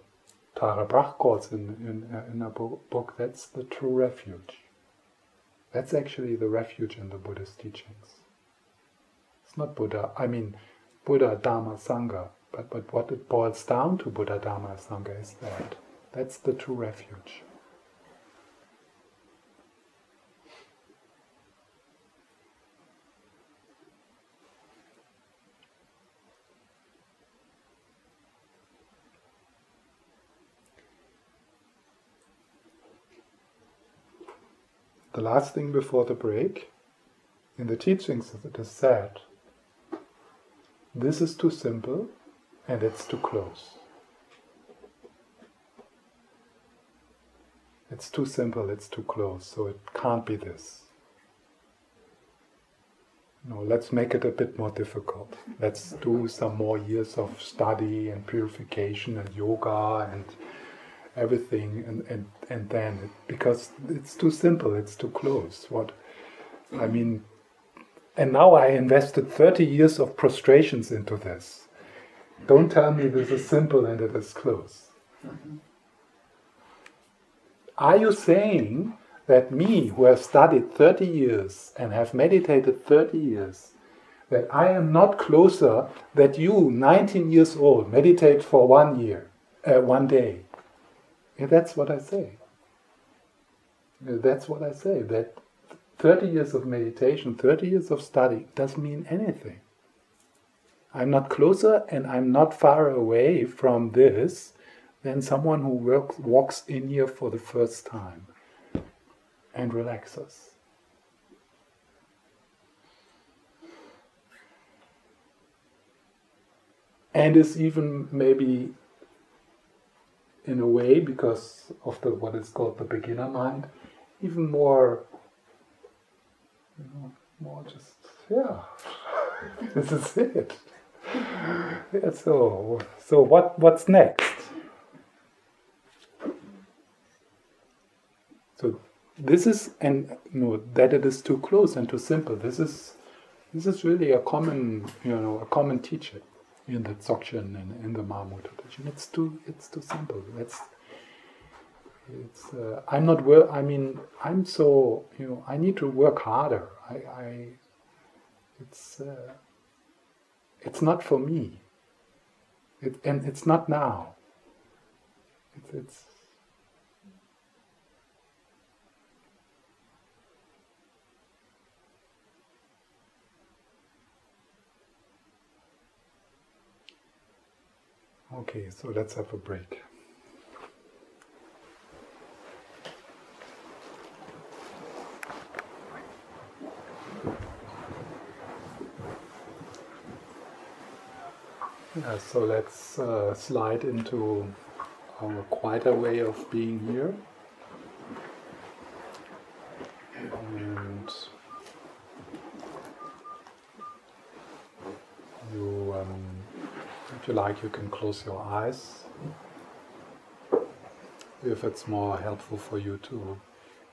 Speaker 1: Tara Brach calls in in, uh, in a book. That's the true refuge. That's actually the refuge in the Buddhist teachings. It's not Buddha. I mean, Buddha, Dharma, Sangha. But but what it boils down to, Buddha, Dharma, Sangha, is that that's the true refuge. The last thing before the break, in the teachings it is said, this is too simple and it's too close. It's too simple, it's too close, so it can't be this. No, let's make it a bit more difficult. Let's do some more years of study and purification and yoga and everything and, and, and then it, because it's too simple it's too close what i mean and now i invested 30 years of prostrations into this. Don't tell me this is simple and it is close. Are you saying that me who have studied 30 years and have meditated 30 years that i am not closer that you 19 years old meditate for one year uh, one day that's what I say. That's what I say. That 30 years of meditation, 30 years of study doesn't mean anything. I'm not closer and I'm not far away from this than someone who works, walks in here for the first time and relaxes. And is even maybe in a way because of the what is called the beginner mind, even more, you know, more just yeah. this is it. Yeah. So so what what's next? So this is and you know that it is too close and too simple. This is this is really a common you know a common teaching in the Dzogchen and in the Mahamudra tradition. It's too it's too simple. It's it's uh, I'm not well. I mean I'm so you know I need to work harder. I, I it's uh, it's not for me. It, and it's not now. It's, it's Okay, so let's have a break. Yeah, so let's uh, slide into our quieter way of being here. And you um, you like, you can close your eyes. If it's more helpful for you to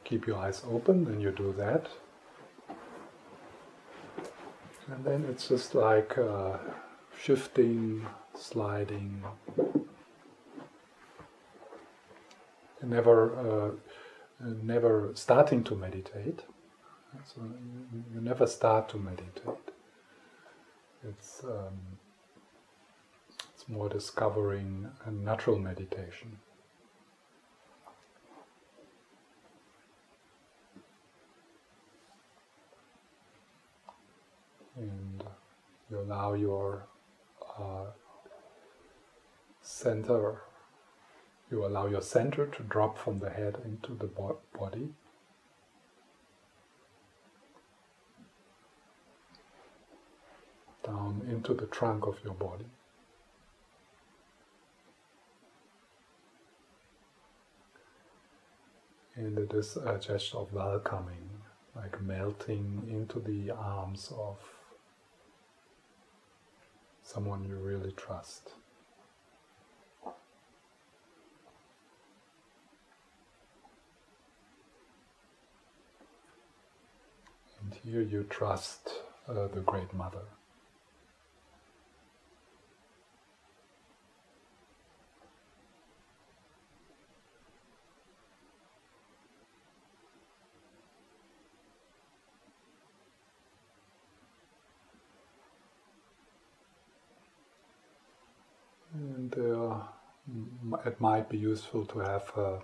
Speaker 1: keep your eyes open, then you do that. And then it's just like uh, shifting, sliding. Never, uh, never starting to meditate. So you never start to meditate. It's um, more discovering a natural meditation. And you allow your uh, center, you allow your center to drop from the head into the bo- body. Down into the trunk of your body. And it is a gesture of welcoming, like melting into the arms of someone you really trust. And here you trust uh, the Great Mother. And uh, it might be useful to have a,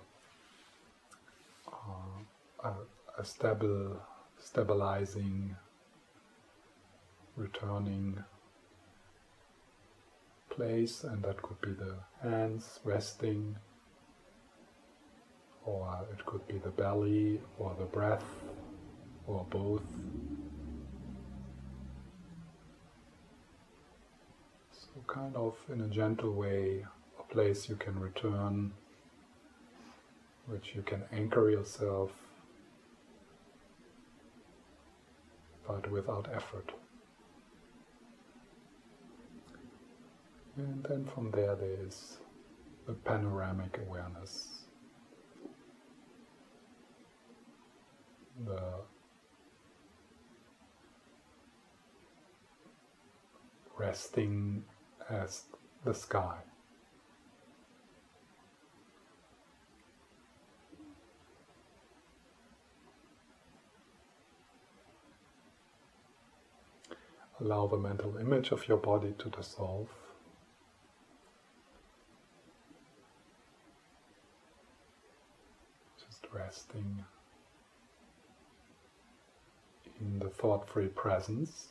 Speaker 1: a, a stable, stabilizing, returning place, and that could be the hands resting, or it could be the belly, or the breath, or both. So, kind of in a gentle way, place you can return, which you can anchor yourself, but without effort. And then from there, there is the panoramic awareness. The resting as the sky. Allow the mental image of your body to dissolve. Just resting in the thought free presence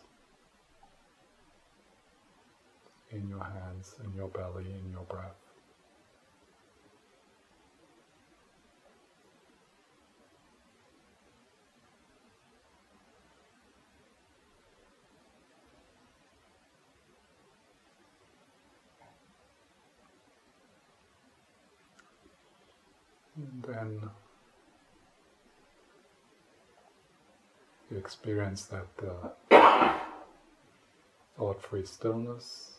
Speaker 1: in your hands, in your belly, in your breath. And then you experience that uh, thought free stillness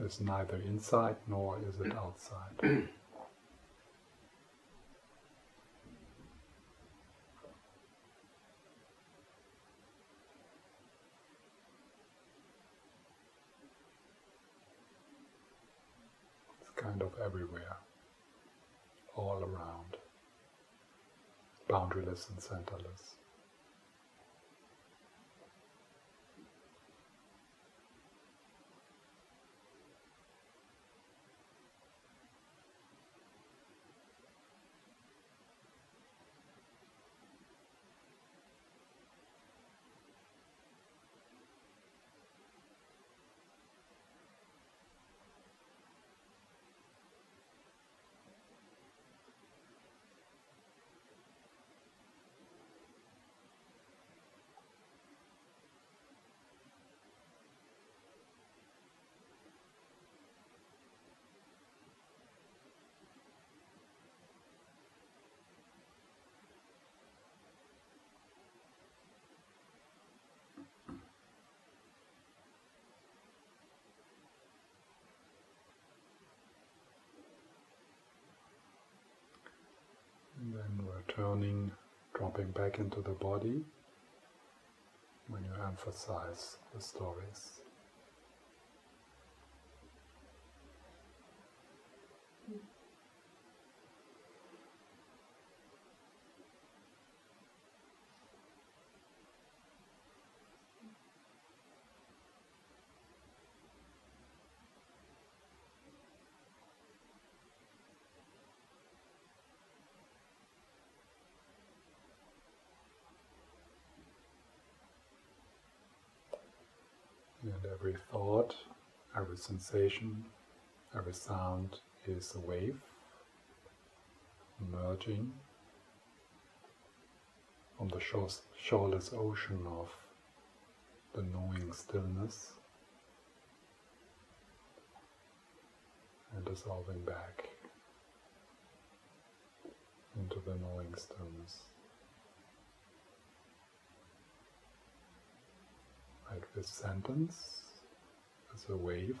Speaker 1: is neither inside nor is it outside. Adolescent Centerless. Then returning, dropping back into the body when you emphasize the stories. Every thought, every sensation, every sound is a wave emerging from the shoreless ocean of the knowing stillness and dissolving back into the knowing stillness. Like this sentence as a wave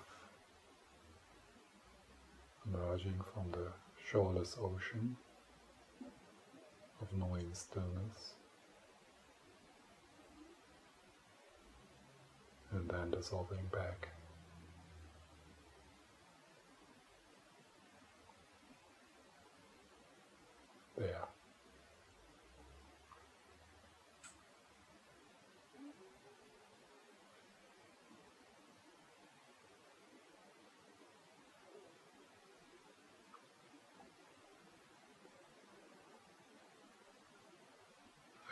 Speaker 1: emerging from the shoreless ocean of knowing stillness. And then dissolving back. There.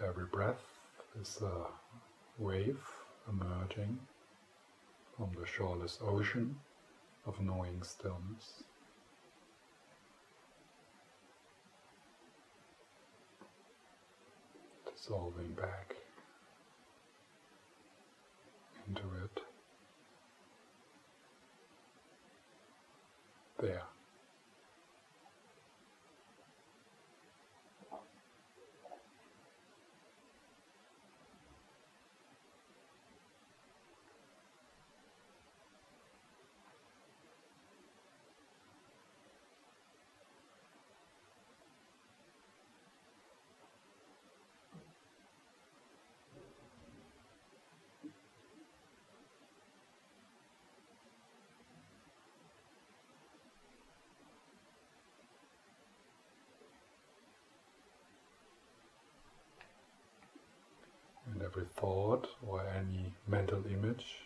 Speaker 1: Every breath is a wave emerging from the shoreless ocean of knowing stillness. Dissolving back into it. There. And every thought or any mental image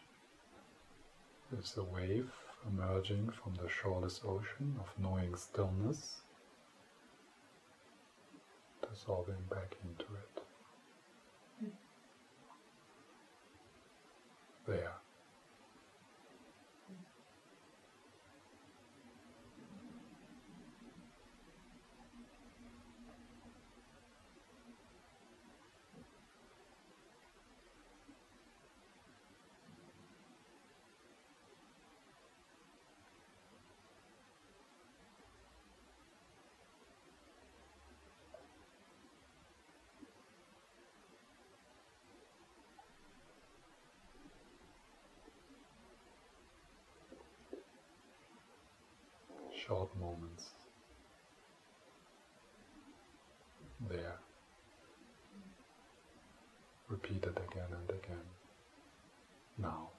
Speaker 1: is a wave emerging from the shoreless ocean of knowing stillness, dissolving back into it. Hmm. There. Short moments there, repeated again and again. Now.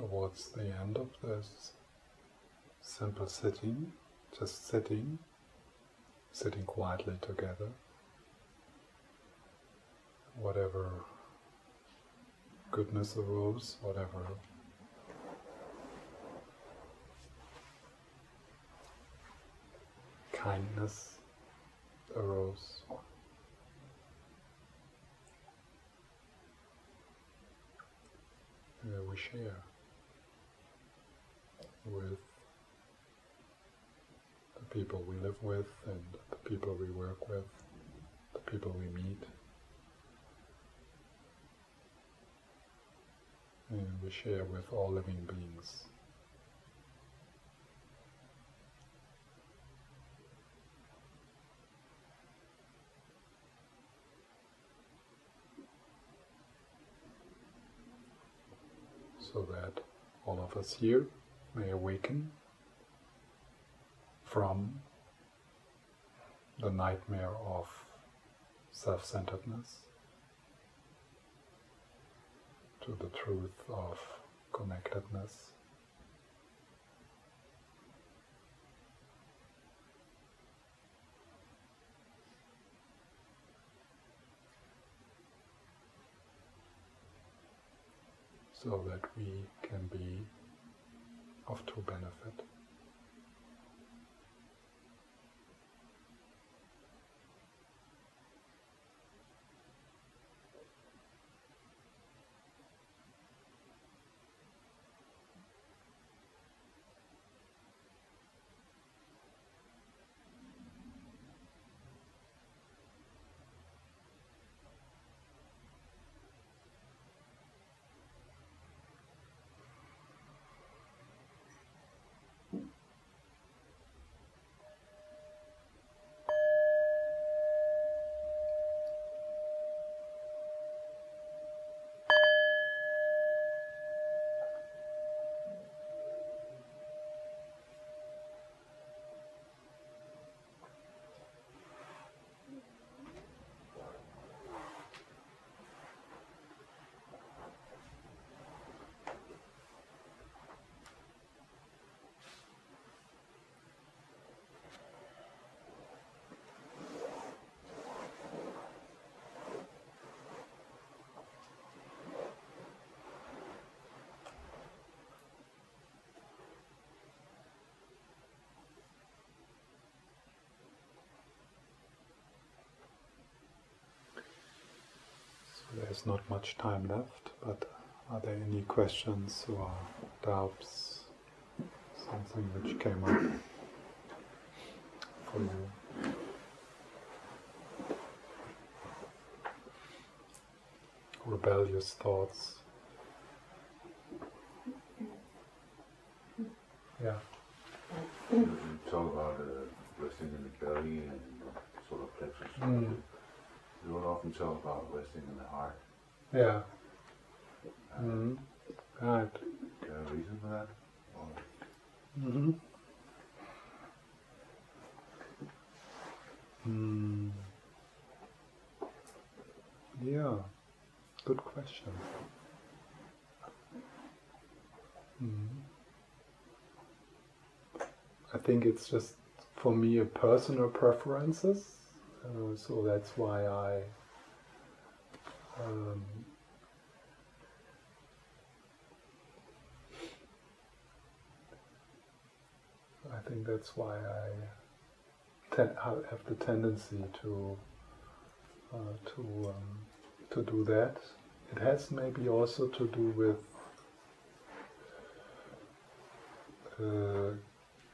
Speaker 1: Towards the end of this simple sitting, just sitting, sitting quietly together, whatever goodness arose, whatever kindness arose. We share with the people we live with and the people we work with, the people we meet. And we share with all living beings. so that all of us here may awaken from the nightmare of self centeredness to the truth of connectedness. so that we can be of true benefit. There's not much time left, but are there any questions or doubts? Something which came up for you? Rebellious thoughts? Yeah.
Speaker 2: You talk about uh, resting in the belly and solar plexus.
Speaker 1: Mm.
Speaker 2: Talk about resting in the heart.
Speaker 1: Yeah. Mm. Right.
Speaker 2: Do you have a reason for that? Or
Speaker 1: Mm-hmm. Hmm. Yeah, good question. Hmm. I think it's just for me a personal preferences, uh, so that's why I um, I think that's why I have the tendency to uh, to um, to do that. It has maybe also to do with uh,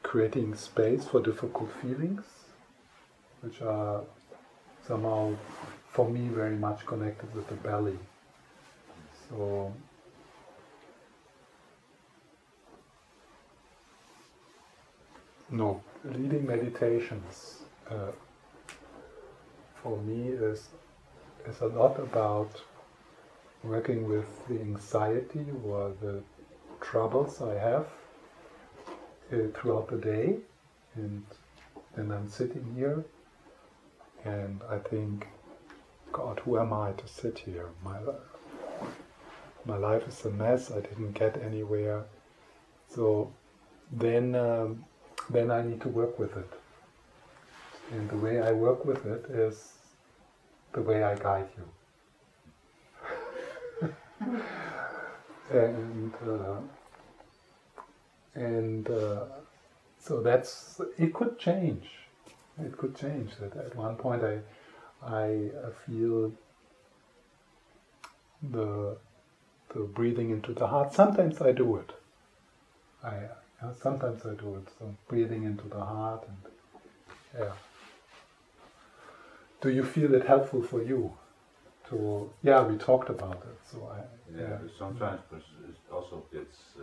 Speaker 1: creating space for difficult feelings, which are somehow, for me, very much connected with the belly. So No, leading meditations uh, for me is is a lot about working with the anxiety or the troubles I have uh, throughout the day, and then I'm sitting here, and I think, God, who am I to sit here? My my life is a mess. I didn't get anywhere. So then, um, then I need to work with it. And the way I work with it is the way I guide you. and uh, and uh, so that's it could change. It could change. That at one point I I feel the the breathing into the heart. Sometimes I do it. I yeah, sometimes I do it. So breathing into the heart and yeah. Do you feel it helpful for you? To yeah, we talked about it. So I
Speaker 2: yeah. yeah. But it also gets uh,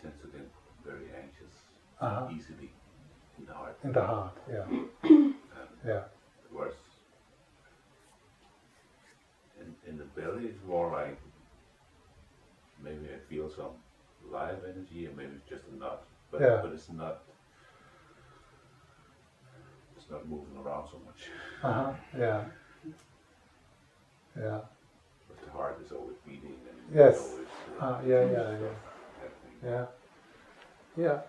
Speaker 2: tends to get very anxious uh-huh. easily in the heart.
Speaker 1: In the heart, yeah. yeah.
Speaker 2: In, the belly, it's more like maybe I feel some live energy, and maybe it's just a knot, but yeah. but it's not it's not moving around so much.
Speaker 1: Uh huh. Yeah. Yeah.
Speaker 2: But the heart is always beating. And
Speaker 1: yes. Always, uh, uh, yeah, yeah, yeah. Yeah. Yeah.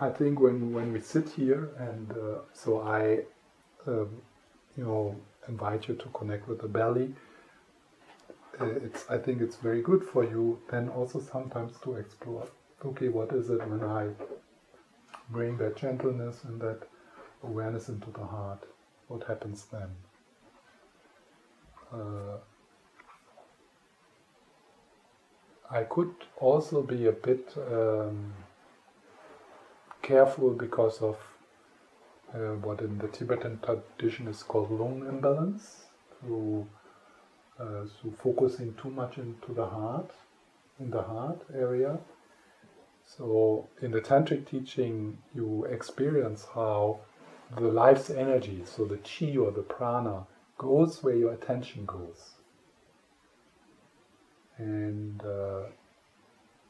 Speaker 1: I think when when we sit here, and uh, so I, um, you know, invite you to connect with the belly it's I think it's very good for you then also sometimes to explore okay what is it when I bring that gentleness and that awareness into the heart? What happens then? Uh, I could also be a bit um, careful because of uh, what in the Tibetan tradition is called lung imbalance uh, so focusing too much into the heart, in the heart area. So in the tantric teaching, you experience how the life's energy, so the chi or the prana, goes where your attention goes, and uh,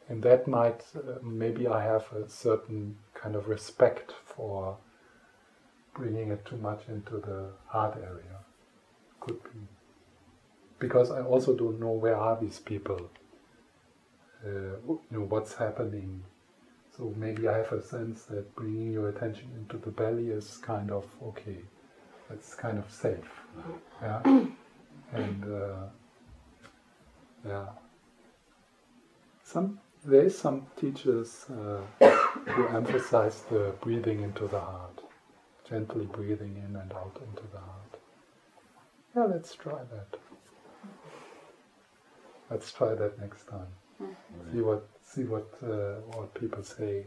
Speaker 1: and that might uh, maybe I have a certain kind of respect for bringing it too much into the heart area. Could be because I also don't know where are these people, uh, you know, what's happening. So maybe I have a sense that bringing your attention into the belly is kind of okay, it's kind of safe, yeah, and uh, yeah. Some there is some teachers uh, who emphasize the breathing into the heart, gently breathing in and out into the heart. Yeah, let's try that. Let's try that next time. Mm-hmm. See what see what uh, what people say,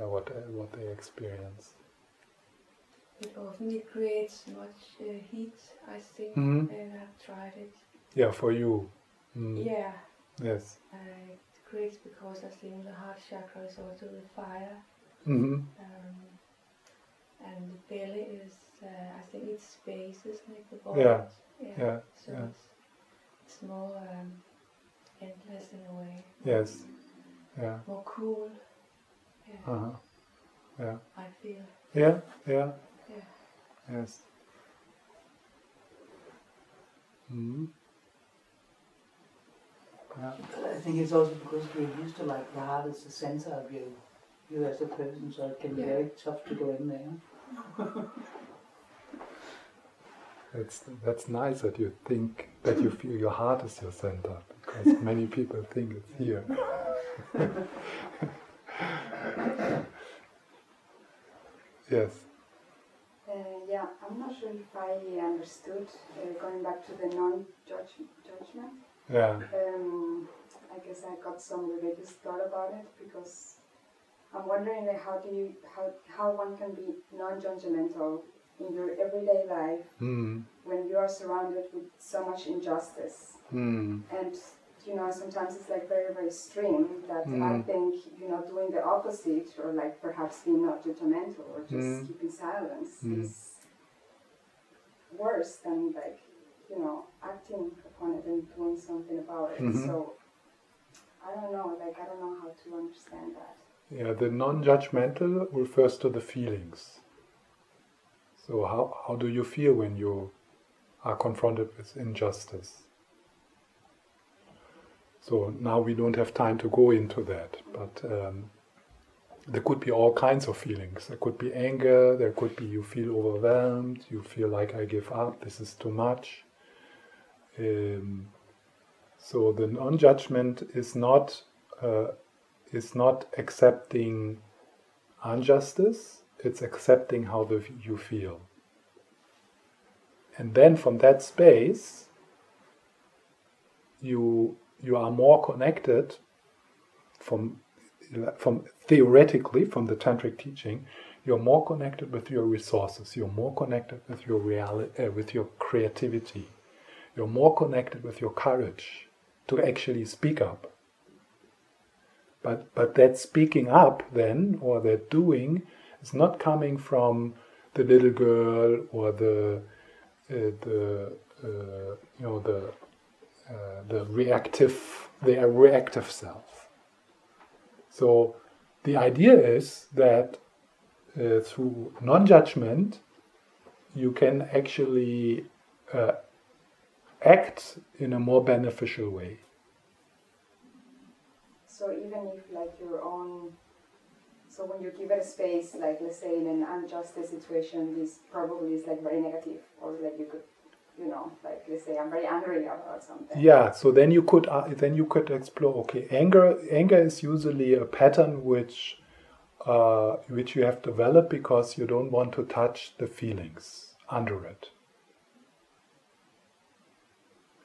Speaker 1: uh, what uh, what they experience.
Speaker 3: It often it creates much uh, heat. I think, mm-hmm. and I've tried it.
Speaker 1: Yeah, for you.
Speaker 3: Mm. Yeah.
Speaker 1: Yes.
Speaker 3: it creates because I think the heart chakra is also the fire.
Speaker 1: Mm-hmm.
Speaker 3: Um, and the belly is, uh, I think it's space, isn't it? The body.
Speaker 1: Yeah. Yeah. yeah.
Speaker 3: So
Speaker 1: yeah
Speaker 3: it's more um, endless in a way.
Speaker 1: Yes. Yeah.
Speaker 3: More cool.
Speaker 1: Yeah. Uh-huh. Yeah.
Speaker 3: I feel.
Speaker 1: Yeah. Yeah.
Speaker 3: Yeah.
Speaker 1: Yes. Hmm.
Speaker 4: Yeah. I think it's also because we're used to like the heart is the center of you, you as a person, so it can be very tough to go in there.
Speaker 1: It's, that's nice that you think that you feel your heart is your center because many people think it's here. yes.
Speaker 5: Uh, yeah, I'm not sure if I understood. Uh, going back to the non-judgment.
Speaker 1: Yeah.
Speaker 5: Um, I guess I got some religious thought about it because I'm wondering like how do you how how one can be non-judgmental in your everyday life
Speaker 1: mm.
Speaker 5: when you are surrounded with so much injustice.
Speaker 1: Mm.
Speaker 5: And you know, sometimes it's like very, very extreme that mm. I think, you know, doing the opposite or like perhaps being not judgmental or just mm. keeping silence
Speaker 1: mm.
Speaker 5: is worse than like, you know, acting upon it and doing something about it.
Speaker 1: Mm-hmm.
Speaker 5: So I don't know, like I don't know how to understand that.
Speaker 1: Yeah, the non judgmental refers to the feelings. So, how, how do you feel when you are confronted with injustice? So now we don't have time to go into that, but um, there could be all kinds of feelings. There could be anger, there could be you feel overwhelmed, you feel like I give up, this is too much. Um, so the non-judgment is not uh, is not accepting injustice; it's accepting how the, you feel. And then from that space, you you are more connected from from theoretically from the tantric teaching you're more connected with your resources you're more connected with your reality uh, with your creativity you're more connected with your courage to actually speak up but but that speaking up then or that doing is not coming from the little girl or the uh, the uh, you know the uh, the reactive the reactive self so the idea is that uh, through non-judgment, you can actually uh, act in a more beneficial way.
Speaker 5: So even if like your own, so when you give it a space, like let's say in an unjust situation, this probably is like very negative, or like you could you know, like let's say I'm very angry about something.
Speaker 1: Yeah, so then you could uh, then you could explore. Okay, anger anger is usually a pattern which uh, which you have developed because you don't want to touch the feelings under it.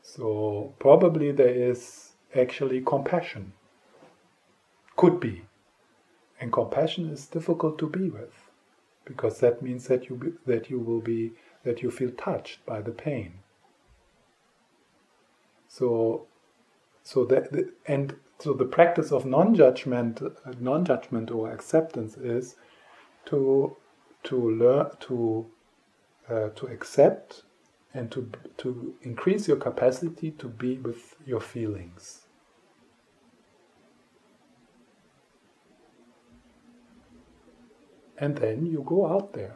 Speaker 1: So probably there is actually compassion. Could be, and compassion is difficult to be with because that means that you be, that you will be that you feel touched by the pain. So, so that and so the practice of non-judgment, non-judgment or acceptance is to to learn to uh, to accept and to to increase your capacity to be with your feelings. And then you go out there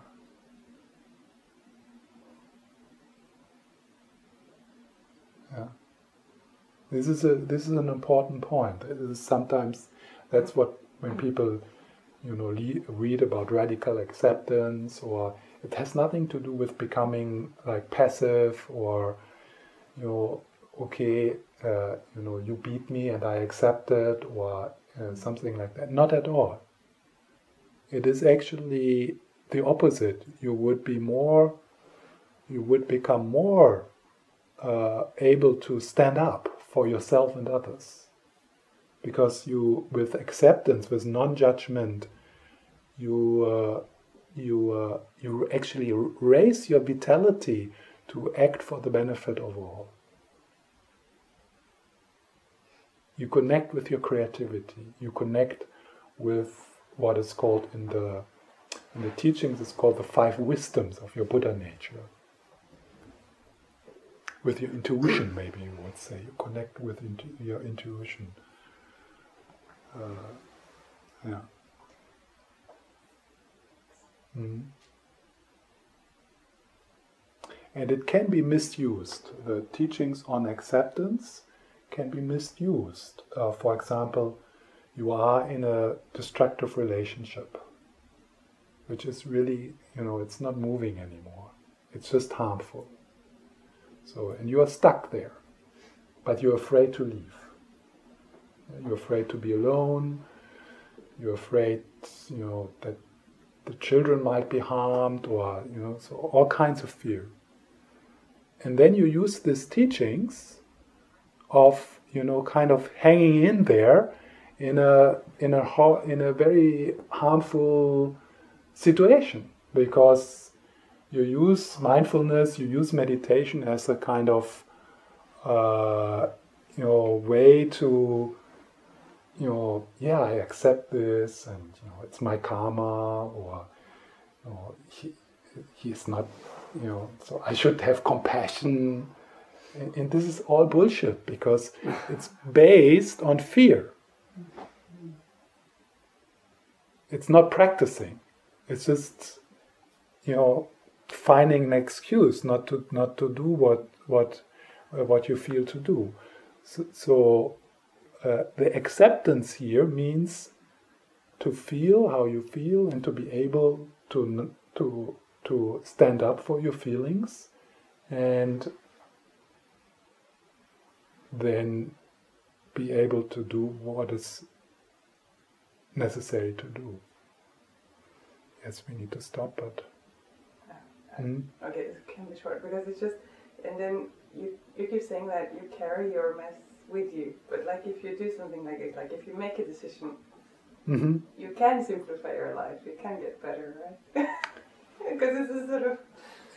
Speaker 1: Yeah. This is a this is an important point. sometimes that's what when people you know read about radical acceptance or it has nothing to do with becoming like passive or you know okay uh, you know you beat me and I accept it or uh, something like that. Not at all. It is actually the opposite. You would be more you would become more uh, able to stand up for yourself and others. Because you, with acceptance, with non-judgment, you uh, you uh, you actually raise your vitality to act for the benefit of all. You connect with your creativity. You connect with what is called in the in the teachings is called the five wisdoms of your Buddha nature with your intuition, maybe you would say. You connect with intu your intuition. Uh, yeah. Mm. And it can be misused. The teachings on acceptance can be misused. Uh, for example, you are in a destructive relationship, which is really, you know, it's not moving anymore. It's just harmful. So, and you are stuck there, but you're afraid to leave. You're afraid to be alone. You're afraid, you know, that the children might be harmed, or you know, so all kinds of fear. And then you use these teachings of, you know, kind of hanging in there in a in a in a very harmful situation because you use mindfulness, you use meditation as a kind of uh, you know way to you know yeah I accept this and you know it's my karma or you know he he's not you know so I should have compassion and, and this is all bullshit because it's based on fear. It's not practicing. It's just you know finding an excuse not to not to do what what uh, what you feel to do. So, so uh, the acceptance here means to feel how you feel and to be able to to to stand up for your feelings and then be able to do what is necessary to do. Yes, we need to stop, but.
Speaker 6: Hmm? Okay, it can be short because it's just, and then you you keep saying that you carry your mess with you, but like if you do something like it, like if you make a decision, mm-hmm. you can simplify your life. You can get better, right? because this is sort of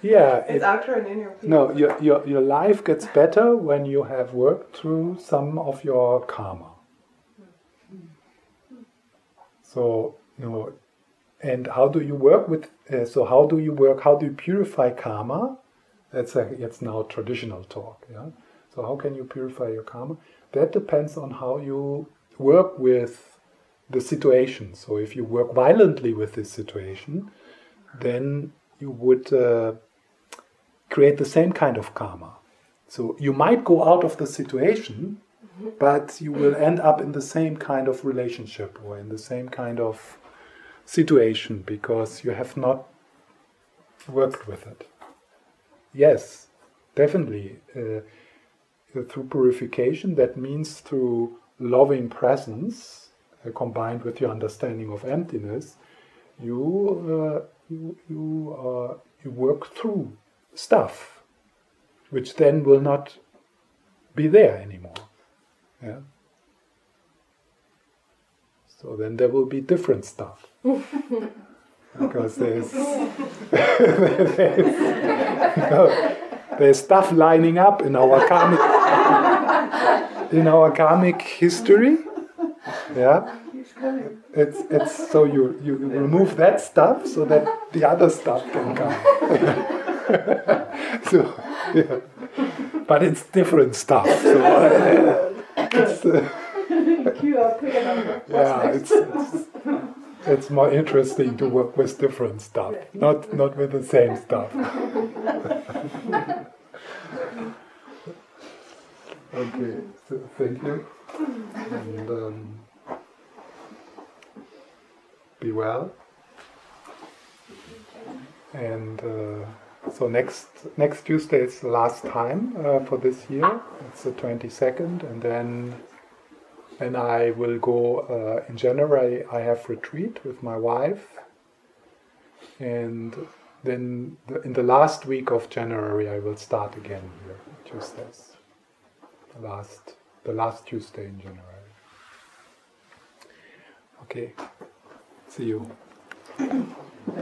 Speaker 1: yeah
Speaker 6: it's it, outer and inner
Speaker 1: peace. no your, your your life gets better when you have worked through some of your karma. So you know and how do you work with uh, so how do you work how do you purify karma? That's a, it's now traditional talk yeah? So how can you purify your karma? That depends on how you work with the situation. So if you work violently with this situation then you would uh, create the same kind of karma. So you might go out of the situation, but you will end up in the same kind of relationship or in the same kind of situation because you have not worked with it. Yes, definitely. Uh, through purification, that means through loving presence uh, combined with your understanding of emptiness, you uh, you you, uh, you work through stuff, which then will not be there anymore. Yeah. So then there will be different stuff. because there's, there's, there's stuff lining up in our karmic in our karmic history. Yeah it's it's so you you remove that stuff so that the other stuff can come. so yeah, but it's different stuff. So it's, uh, yeah, it's, it's it's more interesting to work with different stuff, not not with the same stuff. okay, so thank you. And, um, be well. And uh, so next next Tuesday is the last time uh, for this year. It's the twenty second, and then and I will go uh, in January. I have retreat with my wife, and then the, in the last week of January I will start again here Tuesdays. The last the last Tuesday in January. Okay. See you.